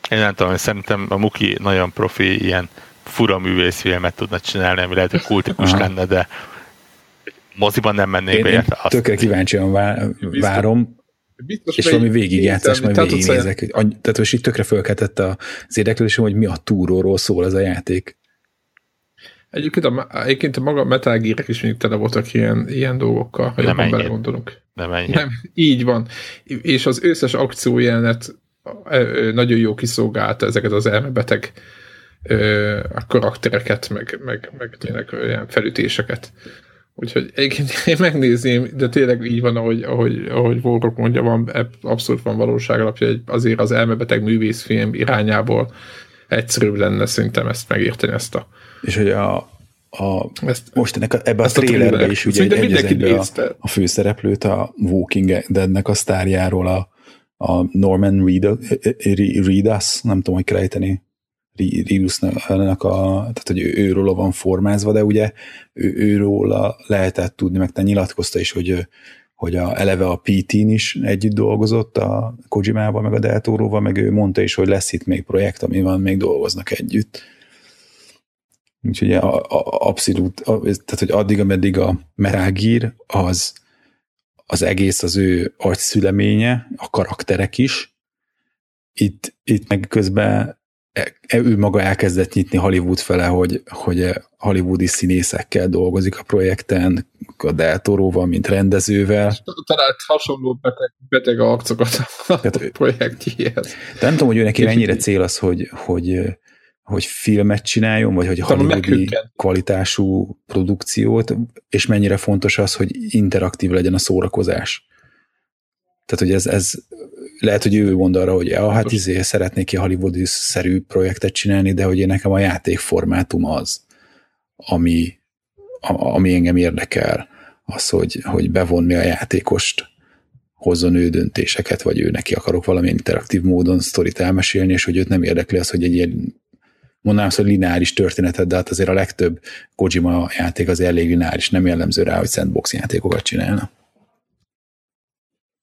Én nem tudom, szerintem a Muki nagyon profi ilyen fura művészfilmet tudna csinálni, ami lehet, hogy kultikus Aha. lenne, de moziban nem mennék be érte.
Azt tökre kíváncsian várom, Biztos és valami végigjátszás, majd végignézek. Tehát most itt tökre fölkeltette az érdeklődésem, hogy mi a túróról szól ez a játék.
Egyébként a, egyébként a maga Metal gear is mindig tele voltak ilyen, ilyen dolgokkal, ha jobban belegondolunk.
Nem ennyi. Nem,
így van. És az összes akciójelenet nagyon jó kiszolgálta ezeket az elmebeteg a karaktereket, meg, meg, meg tényleg olyan felütéseket. Úgyhogy egyébként én megnézném, de tényleg így van, ahogy, ahogy, ahogy Volkok mondja, van, abszolút van valóság alapja, hogy azért az elmebeteg művészfilm irányából egyszerűbb lenne szerintem ezt megérteni, ezt a
és hogy a, a ezt, most ennek a, ebbe a trailerbe is ugye egy, egy a, a főszereplőt a Walking Deadnek a sztárjáról a, a Norman Reedus, nem tudom, hogy kell ejteni, Reedusnak a, tehát hogy őről van formázva, de ugye ő, őról lehetett tudni, meg te nyilatkozta is, hogy hogy a, eleve a PT-n is együtt dolgozott a Kojimával, meg a Deltóróval, meg ő mondta is, hogy lesz itt még projekt, ami van, még dolgoznak együtt. Úgyhogy a, a, abszolút, a, tehát hogy addig, ameddig a Merágír az, az egész az ő agyszüleménye, a karakterek is, itt, itt meg közben e, e, ő maga elkezdett nyitni Hollywood fele, hogy, hogy hollywoodi színészekkel dolgozik a projekten, a Deltoróval, mint rendezővel.
Talált hasonló beteg, beteg arcokat a Tehát, projektjéhez.
Nem tudom, hogy ő neki mennyire cél az, hogy, hogy hogy filmet csináljon, vagy hogy hollywoodi kvalitású produkciót, és mennyire fontos az, hogy interaktív legyen a szórakozás. Tehát, hogy ez, ez lehet, hogy ő mond arra, hogy ja, hát izé, szeretnék ki hollywoodi-szerű projektet csinálni, de hogy én nekem a játékformátum az, ami, ami engem érdekel, az, hogy, hogy bevonni a játékost, hozzon ő döntéseket, vagy ő neki akarok valami interaktív módon sztorit elmesélni, és hogy őt nem érdekli az, hogy egy ilyen mondanám azt, hogy lineáris történetet, de hát azért a legtöbb Kojima játék az elég lineáris, nem jellemző rá, hogy sandbox játékokat csinálna.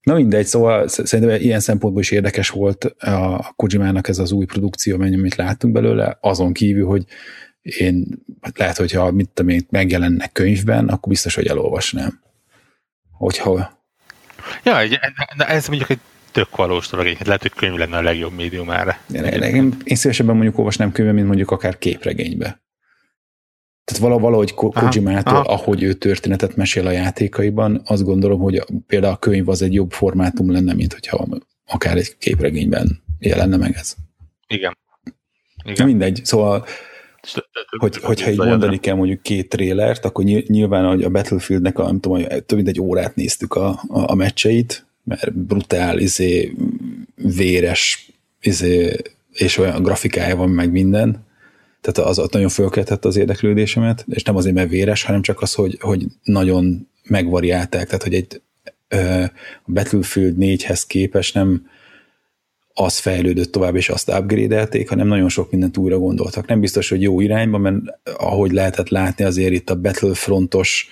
Na mindegy, szóval szerintem ilyen szempontból is érdekes volt a Kojimának ez az új produkció, amit láttunk belőle, azon kívül, hogy én hát lehet, hogyha mit tudom én, megjelennek könyvben, akkor biztos, hogy elolvasnám. Hogyha...
Ja, ez mondjuk egy tök valós dolog, egyébként lehet, hogy könyv lenne a legjobb médium erre.
Én, én szívesebben mondjuk olvasnám könyvben, mint mondjuk akár képregénybe. Tehát valahogy Kojimától, ahogy ő történetet mesél a játékaiban, azt gondolom, hogy például a könyv az egy jobb formátum lenne, mint hogyha akár egy képregényben jelenne meg ez.
Igen.
Igen. Mindegy, szóval hogy, hogyha így mondani kell mondjuk két trélert, akkor nyilván hogy a Battlefieldnek a, nem tudom, több mint egy órát néztük a, a, a meccseit, mert brutál, izé, véres, izé, és olyan grafikája van meg minden, tehát az ott nagyon fölkeltett az érdeklődésemet, és nem azért, mert véres, hanem csak az, hogy, hogy nagyon megvariálták, tehát hogy egy ö, Battlefield 4-hez képes nem az fejlődött tovább, és azt upgrade hanem nagyon sok mindent újra gondoltak. Nem biztos, hogy jó irányba, mert ahogy lehetett látni, azért itt a Battlefrontos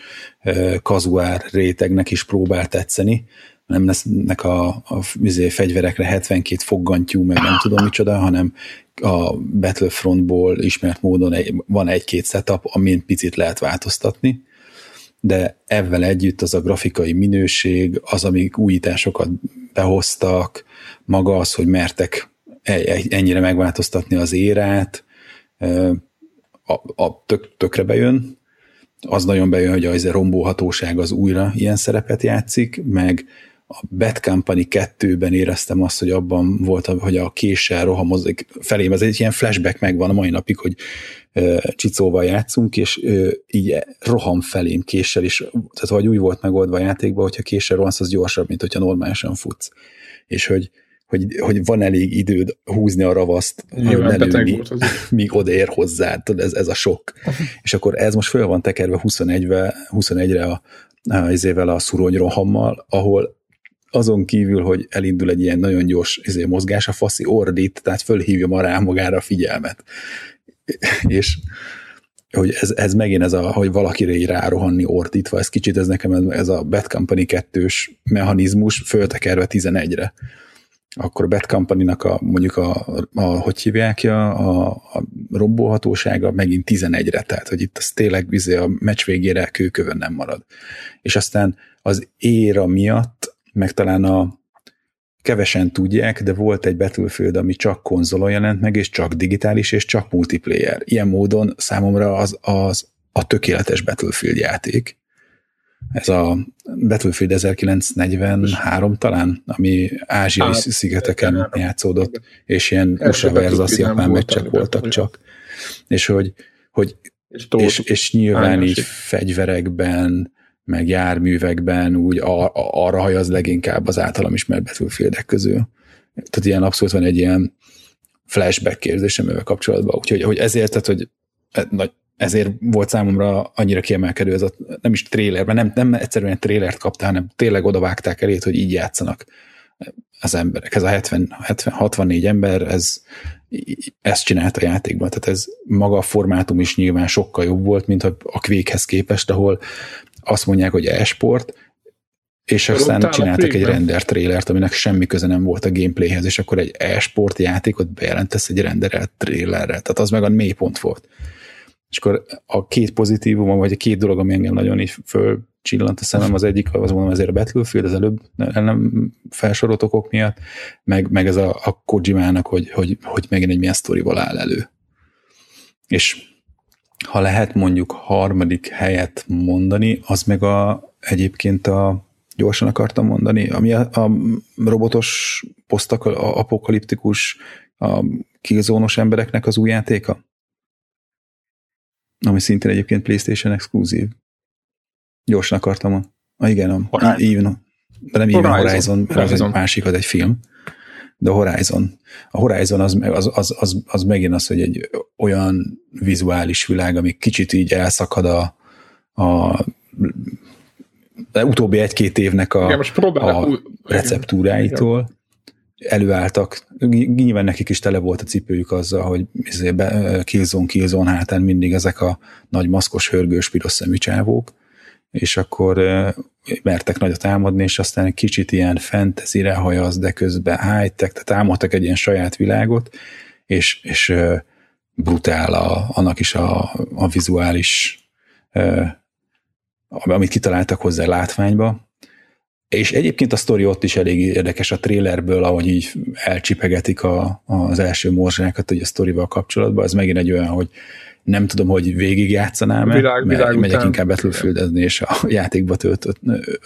kazuár rétegnek is próbál tetszeni, nem lesznek a, a izé, fegyverekre 72 foggantyú, meg nem tudom micsoda, hanem a Battlefrontból ismert módon egy, van egy-két setup, amin picit lehet változtatni, de ebben együtt az a grafikai minőség, az, amik újításokat behoztak, maga az, hogy mertek e, ennyire megváltoztatni az érát, a, a tök, tökre bejön, az nagyon bejön, hogy az a rombóhatóság az újra ilyen szerepet játszik, meg a Bad Company 2-ben éreztem azt, hogy abban volt, hogy a késsel rohamozik felém. Ez egy ilyen flashback megvan a mai napig, hogy csicóval játszunk, és így roham felém késsel is, tehát vagy úgy volt megoldva a játékban, hogyha késsel rohansz, az gyorsabb, mint hogyha normálisan futsz. És hogy, hogy, hogy van elég időd húzni a ravaszt, lelőni, míg odaér hozzá, ez, ez a sok. és akkor ez most föl van tekerve 21-re, 21-re a, a, a szurony rohammal, ahol azon kívül, hogy elindul egy ilyen nagyon gyors izé, mozgás, a faszi ordít, tehát fölhívja ma rá magára a figyelmet. és hogy ez, ez megint ez a, hogy valakire így rárohanni ordítva, ez kicsit ez nekem ez a Bad Company 2-s mechanizmus föltekerve 11-re. Akkor a Bad Company-nak a, mondjuk a, a hogy hívják a, a, a robbolhatósága megint 11-re, tehát hogy itt az tényleg vizé a meccs végére kőkövön nem marad. És aztán az éra miatt meg talán a kevesen tudják, de volt egy Battlefield, ami csak konzolon jelent meg, és csak digitális, és csak multiplayer. Ilyen módon számomra az, az a tökéletes Battlefield játék. Ez a Battlefield 1943 talán, ami ázsiai hát, szigeteken nem, játszódott, és ilyen USA versus japán meccsek voltak csak. És hogy, hogy és, és, és nyilván így fegyverekben, meg járművekben úgy a, arra hajaz leginkább az általam ismert betűféldek közül. Tehát ilyen abszolút van egy ilyen flashback érzésem ezzel kapcsolatban. Úgyhogy hogy ezért, tehát, hogy e, ezért volt számomra annyira kiemelkedő ez a, nem is trailer, mert nem, nem egyszerűen trélert kaptál, hanem tényleg odavágták elét, hogy így játszanak az emberek. Ez a 70, 70 64 ember, ez ezt csinálta a játékban. Tehát ez maga a formátum is nyilván sokkal jobb volt, mint a Quake-hez képest, ahol azt mondják, hogy e-sport, és aztán csináltak egy render trailert, aminek semmi köze nem volt a gameplayhez, és akkor egy e-sport játékot bejelentesz egy renderelt trailerre. Tehát az meg a mélypont volt. És akkor a két pozitívum, vagy a két dolog, ami engem nagyon így fölcsillant a szemem, az egyik, az mondom, ezért a Battlefield, az előbb nem felsorolt okok miatt, meg, meg ez a, a Kojimának, hogy, hogy, hogy megint egy milyen sztorival áll elő. És ha lehet mondjuk harmadik helyet mondani, az meg a, egyébként a, gyorsan akartam mondani, ami a, a robotos, posztapokaliptikus, a killzónos embereknek az új játéka? Ami szintén egyébként PlayStation exkluzív. Gyorsan akartam mondani. Ah, igen, a, Horizon. de nem Even Horizon, Horizon, Horizon. az egy másik, az egy film de a Horizon. A Horizon az, az, az, az, az megint az, hogy egy olyan vizuális világ, ami kicsit így elszakad a, a utóbbi egy-két évnek a, Igen, a receptúráitól. Előálltak, nyilván nekik is tele volt a cipőjük azzal, hogy izé Killzone, Killzone hátán mindig ezek a nagy maszkos, hörgős, piros szemű csávók, és akkor mertek nagyot támadni, és aztán egy kicsit ilyen fantasy-re hajaz, de közben high-tech, tehát támadtak egy ilyen saját világot, és, és brutál a, annak is a, a vizuális, amit kitaláltak hozzá látványba, és egyébként a sztori ott is elég érdekes a trailerből, ahogy így elcsipegetik a, az első morzsákat hogy a sztorival kapcsolatban, ez megint egy olyan, hogy nem tudom, hogy végig játszanám világ, mert világ megyek után. inkább battlefield és a játékba töltött,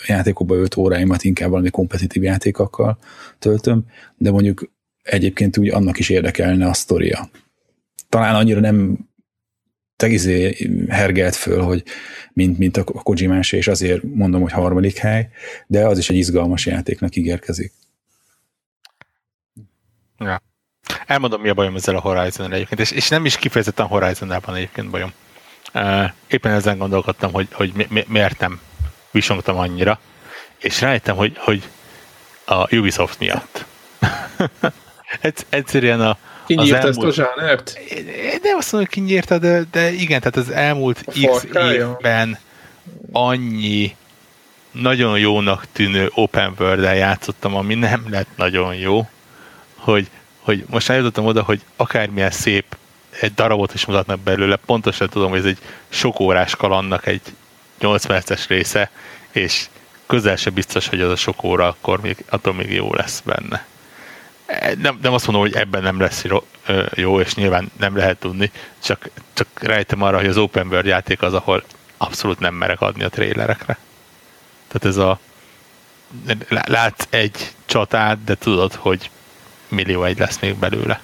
játékokba ölt óráimat inkább valami kompetitív játékokkal töltöm, de mondjuk egyébként úgy annak is érdekelne a sztoria. Talán annyira nem tegizé hergelt föl, hogy mint, mint a Kojimás, és azért mondom, hogy harmadik hely, de az is egy izgalmas játéknak ígérkezik.
Ja. Elmondom, mi a bajom ezzel a horizon egyébként, és, és nem is kifejezetten horizon egyébként bajom. Éppen ezen gondolkodtam, hogy, hogy mi, mi, miért nem visongtam annyira, és rájöttem, hogy, hogy a Ubisoft miatt. Egyszerűen a,
Kinyírta elmúlt... ezt a zsánert?
Nem azt mondom, hogy kinyírta, de, de igen, tehát az elmúlt a X évben annyi nagyon jónak tűnő open world játszottam, ami nem lett nagyon jó, hogy, hogy most eljutottam oda, hogy akármilyen szép egy darabot is mutatnak belőle, pontosan tudom, hogy ez egy sok órás kalannak egy 8 perces része, és közel se biztos, hogy az a sok óra akkor még, attól még jó lesz benne. E, nem, nem azt mondom, hogy ebben nem lesz jó, és nyilván nem lehet tudni, csak, csak rejtem arra, hogy az open world játék az, ahol abszolút nem merek adni a trailerekre. Tehát ez a látsz egy csatát, de tudod, hogy millió egy lesz még belőle.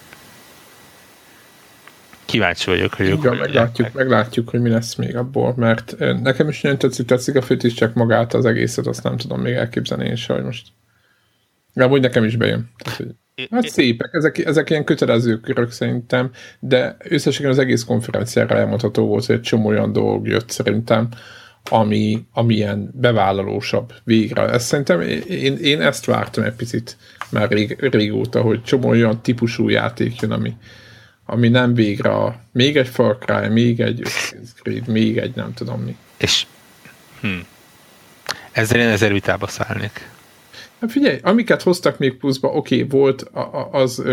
Kíváncsi vagyok, hogy
ők meglátjuk, meg. meglátjuk, hogy mi lesz még abból, mert nekem is nagyon tetszik, tetszik a főt is, csak magát az egészet, azt nem tudom még elképzelni én sem, hogy most de amúgy nekem is bejön. Hát szépek, ezek, ezek ilyen kötelező körök szerintem, de összességében az egész konferenciára elmondható volt, hogy egy csomó olyan dolog jött szerintem, ami, ami ilyen bevállalósabb végre. Ezt szerintem én, én ezt vártam egy picit már rég, régóta, hogy csomó olyan típusú játék jön, ami, ami nem végre a, még egy Far Cry, még egy Creed, még egy nem tudom mi.
És hm, ezzel én ezer vitába szállnék.
Hát figyelj, amiket hoztak még pluszba, oké, okay, volt az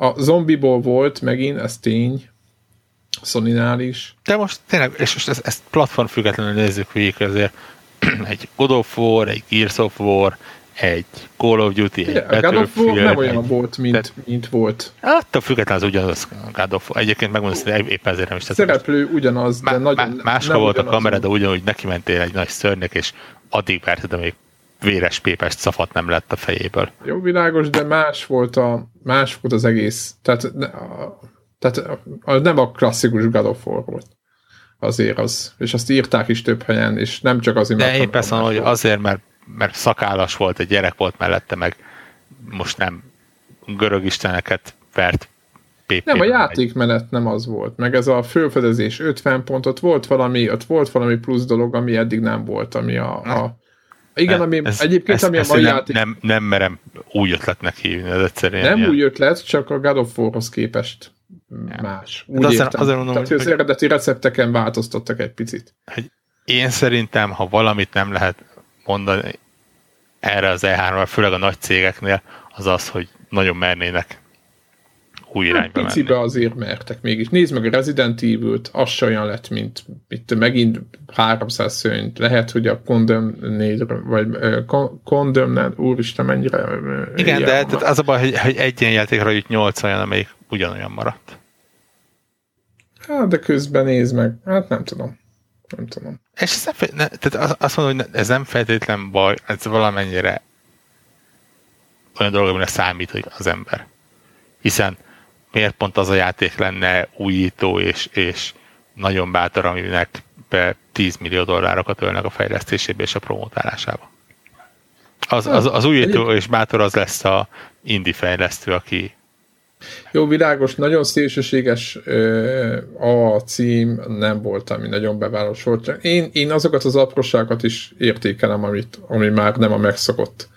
a zombiból volt megint, ez tény, sony is.
De most tényleg, és most ezt, ezt platform függetlenül nézzük végig, azért egy God of War, egy Gears of War, egy Call of Duty, egy
yeah, God of War nem olyan egy, volt, mint, tehát, mint volt.
Attól függetlenül az ugyanaz God of War. Egyébként megmondom, hogy éppen ezért nem is
tettem. Szereplő ugyanaz, de má, nagyon...
Máskor volt a kamera, de ugyanúgy neki mentél egy nagy szörnyek, és addig verted, amíg véres pépes szafat nem lett a fejéből.
Jó, világos, de más volt, a, más volt az egész. Tehát, a, tehát a, nem a klasszikus God of War volt azért az. És azt írták is több helyen, és nem csak azért,
mert... De én persze hogy azért, mert, mert szakállas volt, egy gyerek volt mellette, meg most nem görög isteneket vert
PP Nem, a játékmenet nem az volt, meg ez a fölfedezés 50 pontot, volt valami, ott volt valami plusz dolog, ami eddig nem volt, ami a, a igen, ami ez, egyébként, ami a mai
nem, játék... Nem, nem merem új ötletnek hívni, ez egyszerűen
Nem ilyen. új ötlet, csak a God of War-hoz képest ja. más. Úgy azért, értem. azért mondom, Tehát, hogy, az eredeti recepteken változtattak egy picit.
Hogy én szerintem, ha valamit nem lehet mondani erre az E3-ra, főleg a nagy cégeknél, az az, hogy nagyon mernének új hát irányba
hát, Picibe azért mertek mégis. Nézd meg a Resident Evil-t, az se olyan lett, mint itt megint 300 szönyt. Lehet, hogy a Condemned, vagy uh, Condemned, úristen, mennyire
uh, Igen, de tehát az a baj, hogy, hogy egy ilyen játékra jut 8 olyan, amelyik ugyanolyan maradt.
Hát, de közben nézd meg. Hát nem tudom. Nem tudom.
És ez nem, ne, tehát azt mondom, hogy ez nem feltétlen baj, ez valamennyire olyan dolog, amire számít hogy az ember. Hiszen miért pont az a játék lenne újító és, és nagyon bátor, aminek be 10 millió dollárokat ölnek a fejlesztésébe és a promotálásába. Az, az, az újító és bátor az lesz a indie fejlesztő, aki
jó, világos, nagyon szélsőséges a cím nem volt, ami nagyon bevállalós volt. Én, én azokat az apróságokat is értékelem, amit, ami már nem a megszokott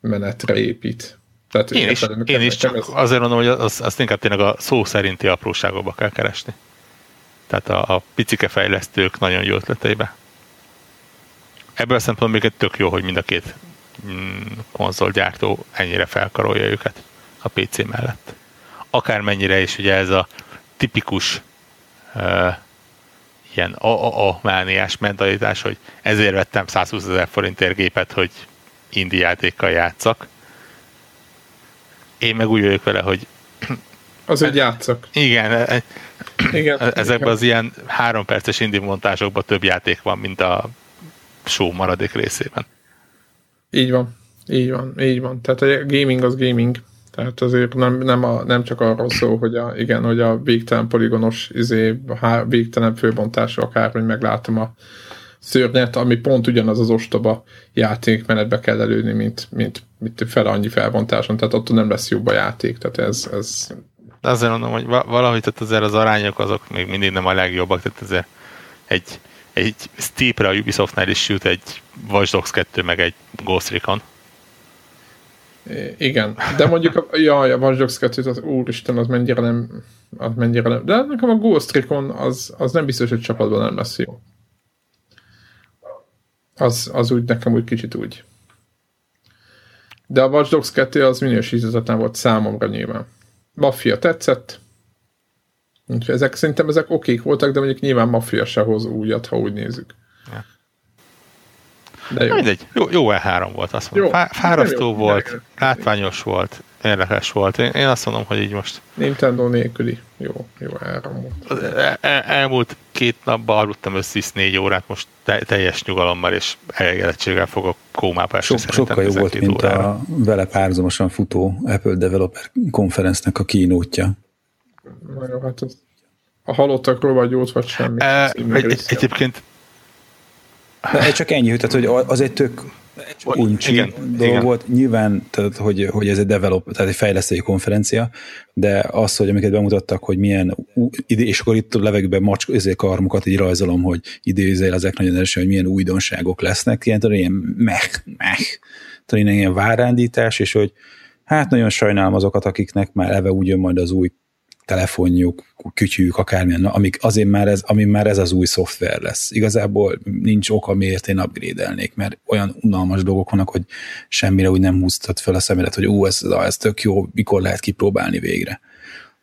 menetre épít.
Tehát én is, én is csak ez... azért mondom, hogy az, azt inkább tényleg a szó szerinti apróságokba kell keresni. Tehát a, a picike fejlesztők nagyon jó ötleteibe. Ebből a szempontból még egy tök jó, hogy mind a két mm, konzolgyártó ennyire felkarolja őket a PC mellett. Akármennyire is ugye ez a tipikus uh, ilyen a-a-a mániás mentalitás, hogy ezért vettem 120 ezer forintért gépet, hogy indi játékkal játszak, én meg úgy vagyok vele, hogy
az, hogy játszok.
Igen, e- e- igen ezekben igen. az ilyen három perces indie montásokban több játék van, mint a show maradék részében.
Így van, így van, így van. Tehát a gaming az gaming. Tehát azért nem, nem, a, nem csak arról szól, hogy a, igen, hogy a végtelen poligonos, izé, a végtelen főbontású akárhogy meglátom a szörnyet, ami pont ugyanaz az ostoba játékmenetbe kell előni, mint, mint, mint fel annyi felbontáson, tehát attól nem lesz jobb a játék, tehát ez... ez...
Azért mondom, hogy valahogy tehát azért az arányok azok még mindig nem a legjobbak, tehát azért egy, egy Steepre a Ubisoftnál is jut egy Watch Dogs 2, meg egy Ghost Recon.
Igen, de mondjuk a, jaj, a Watch Dogs 2, az úristen, az mennyire nem, az mennyire nem, de nekem a Ghost Recon az, az nem biztos, hogy csapatban nem lesz jó. Az, az úgy nekem úgy kicsit úgy. De a Watch Dogs 2 az minősítetlen volt számomra nyilván. Mafia tetszett, Úgyhogy ezek szerintem ezek okék voltak, de mondjuk nyilván Mafia se hoz újat, ha úgy nézzük. Ja.
De jó. Mindegy, jó, jó E3 volt, azt mondom. Jó, Fárasztó jó, volt, jó. látványos volt, érdekes volt. Én, én azt mondom, hogy így most...
Nintendo nélküli. Jó, jó E3 volt.
El, el, elmúlt két napban aludtam össze négy órát, most te, teljes nyugalommal és elégedettséggel fogok kómába esni.
Sok, sokkal jó volt, mint órára. a vele párhuzamosan futó Apple Developer konferencnek a kínótja.
Na jó, hát az a halottakról vagy jót, vagy semmi. E,
egy, egyébként
Na, csak ennyi, tehát hogy az egy tök uncsi igen, dolog igen. volt. Nyilván, tehát, hogy, hogy ez egy develop, tehát egy fejlesztői konferencia, de az, hogy amiket bemutattak, hogy milyen, és akkor itt a levegőben macsk, ezért karmokat így rajzolom, hogy idézél ezek nagyon erősen, hogy milyen újdonságok lesznek, ilyen, tudod, ilyen meh, meh, tudod, ilyen várándítás, és hogy hát nagyon sajnálom azokat, akiknek már eleve úgy jön majd az új telefonjuk, kütyűk, akármilyen, amik azért már ez, ami már ez az új szoftver lesz. Igazából nincs oka, miért én upgrade mert olyan unalmas dolgok vannak, hogy semmire úgy nem húztad fel a szemedet, hogy ú, ez, ez tök jó, mikor lehet kipróbálni végre.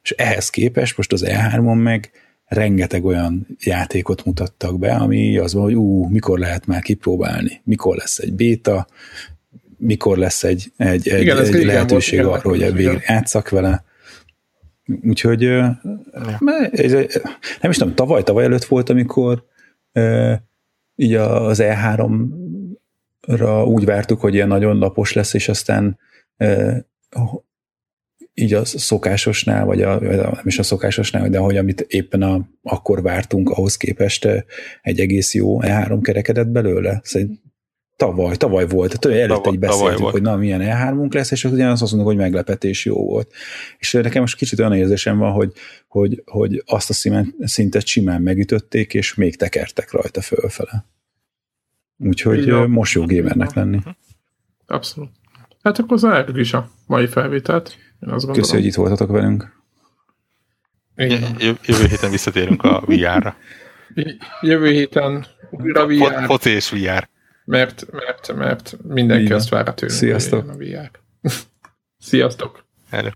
És ehhez képest most az E3-on meg rengeteg olyan játékot mutattak be, ami az van, hogy ú, mikor lehet már kipróbálni, mikor lesz egy béta, mikor lesz egy, egy, Igen, egy, egy lehetőség arra, hogy végre játszak vele Úgyhogy ja. ez, nem is tudom, tavaly, tavaly előtt volt, amikor így az E3-ra úgy vártuk, hogy ilyen nagyon napos lesz, és aztán így a szokásosnál, vagy a, nem is a szokásosnál, de hogy amit éppen a, akkor vártunk, ahhoz képest egy egész jó E3 kerekedett belőle. Szerint Tavaly, tavaly volt. Tehát előtte egy beszéltük, hogy na, milyen E3-unk lesz, és ugyanazt azt mondjuk, hogy meglepetés jó volt. És nekem most kicsit olyan érzésem van, hogy, hogy, hogy azt a szintet simán megütötték, és még tekertek rajta fölfele. Úgyhogy jó. most jó gamernek lenni.
Abszolút. Hát akkor zárjuk is a mai felvételt.
Köszönjük, hogy itt voltatok velünk.
Jövő héten visszatérünk a VR-ra.
Jövő héten újra VR.
Foci és VR
mert, mert, mert mindenki Igen. azt várja tőlünk.
Sziasztok!
A VR. Sziasztok!
Hello.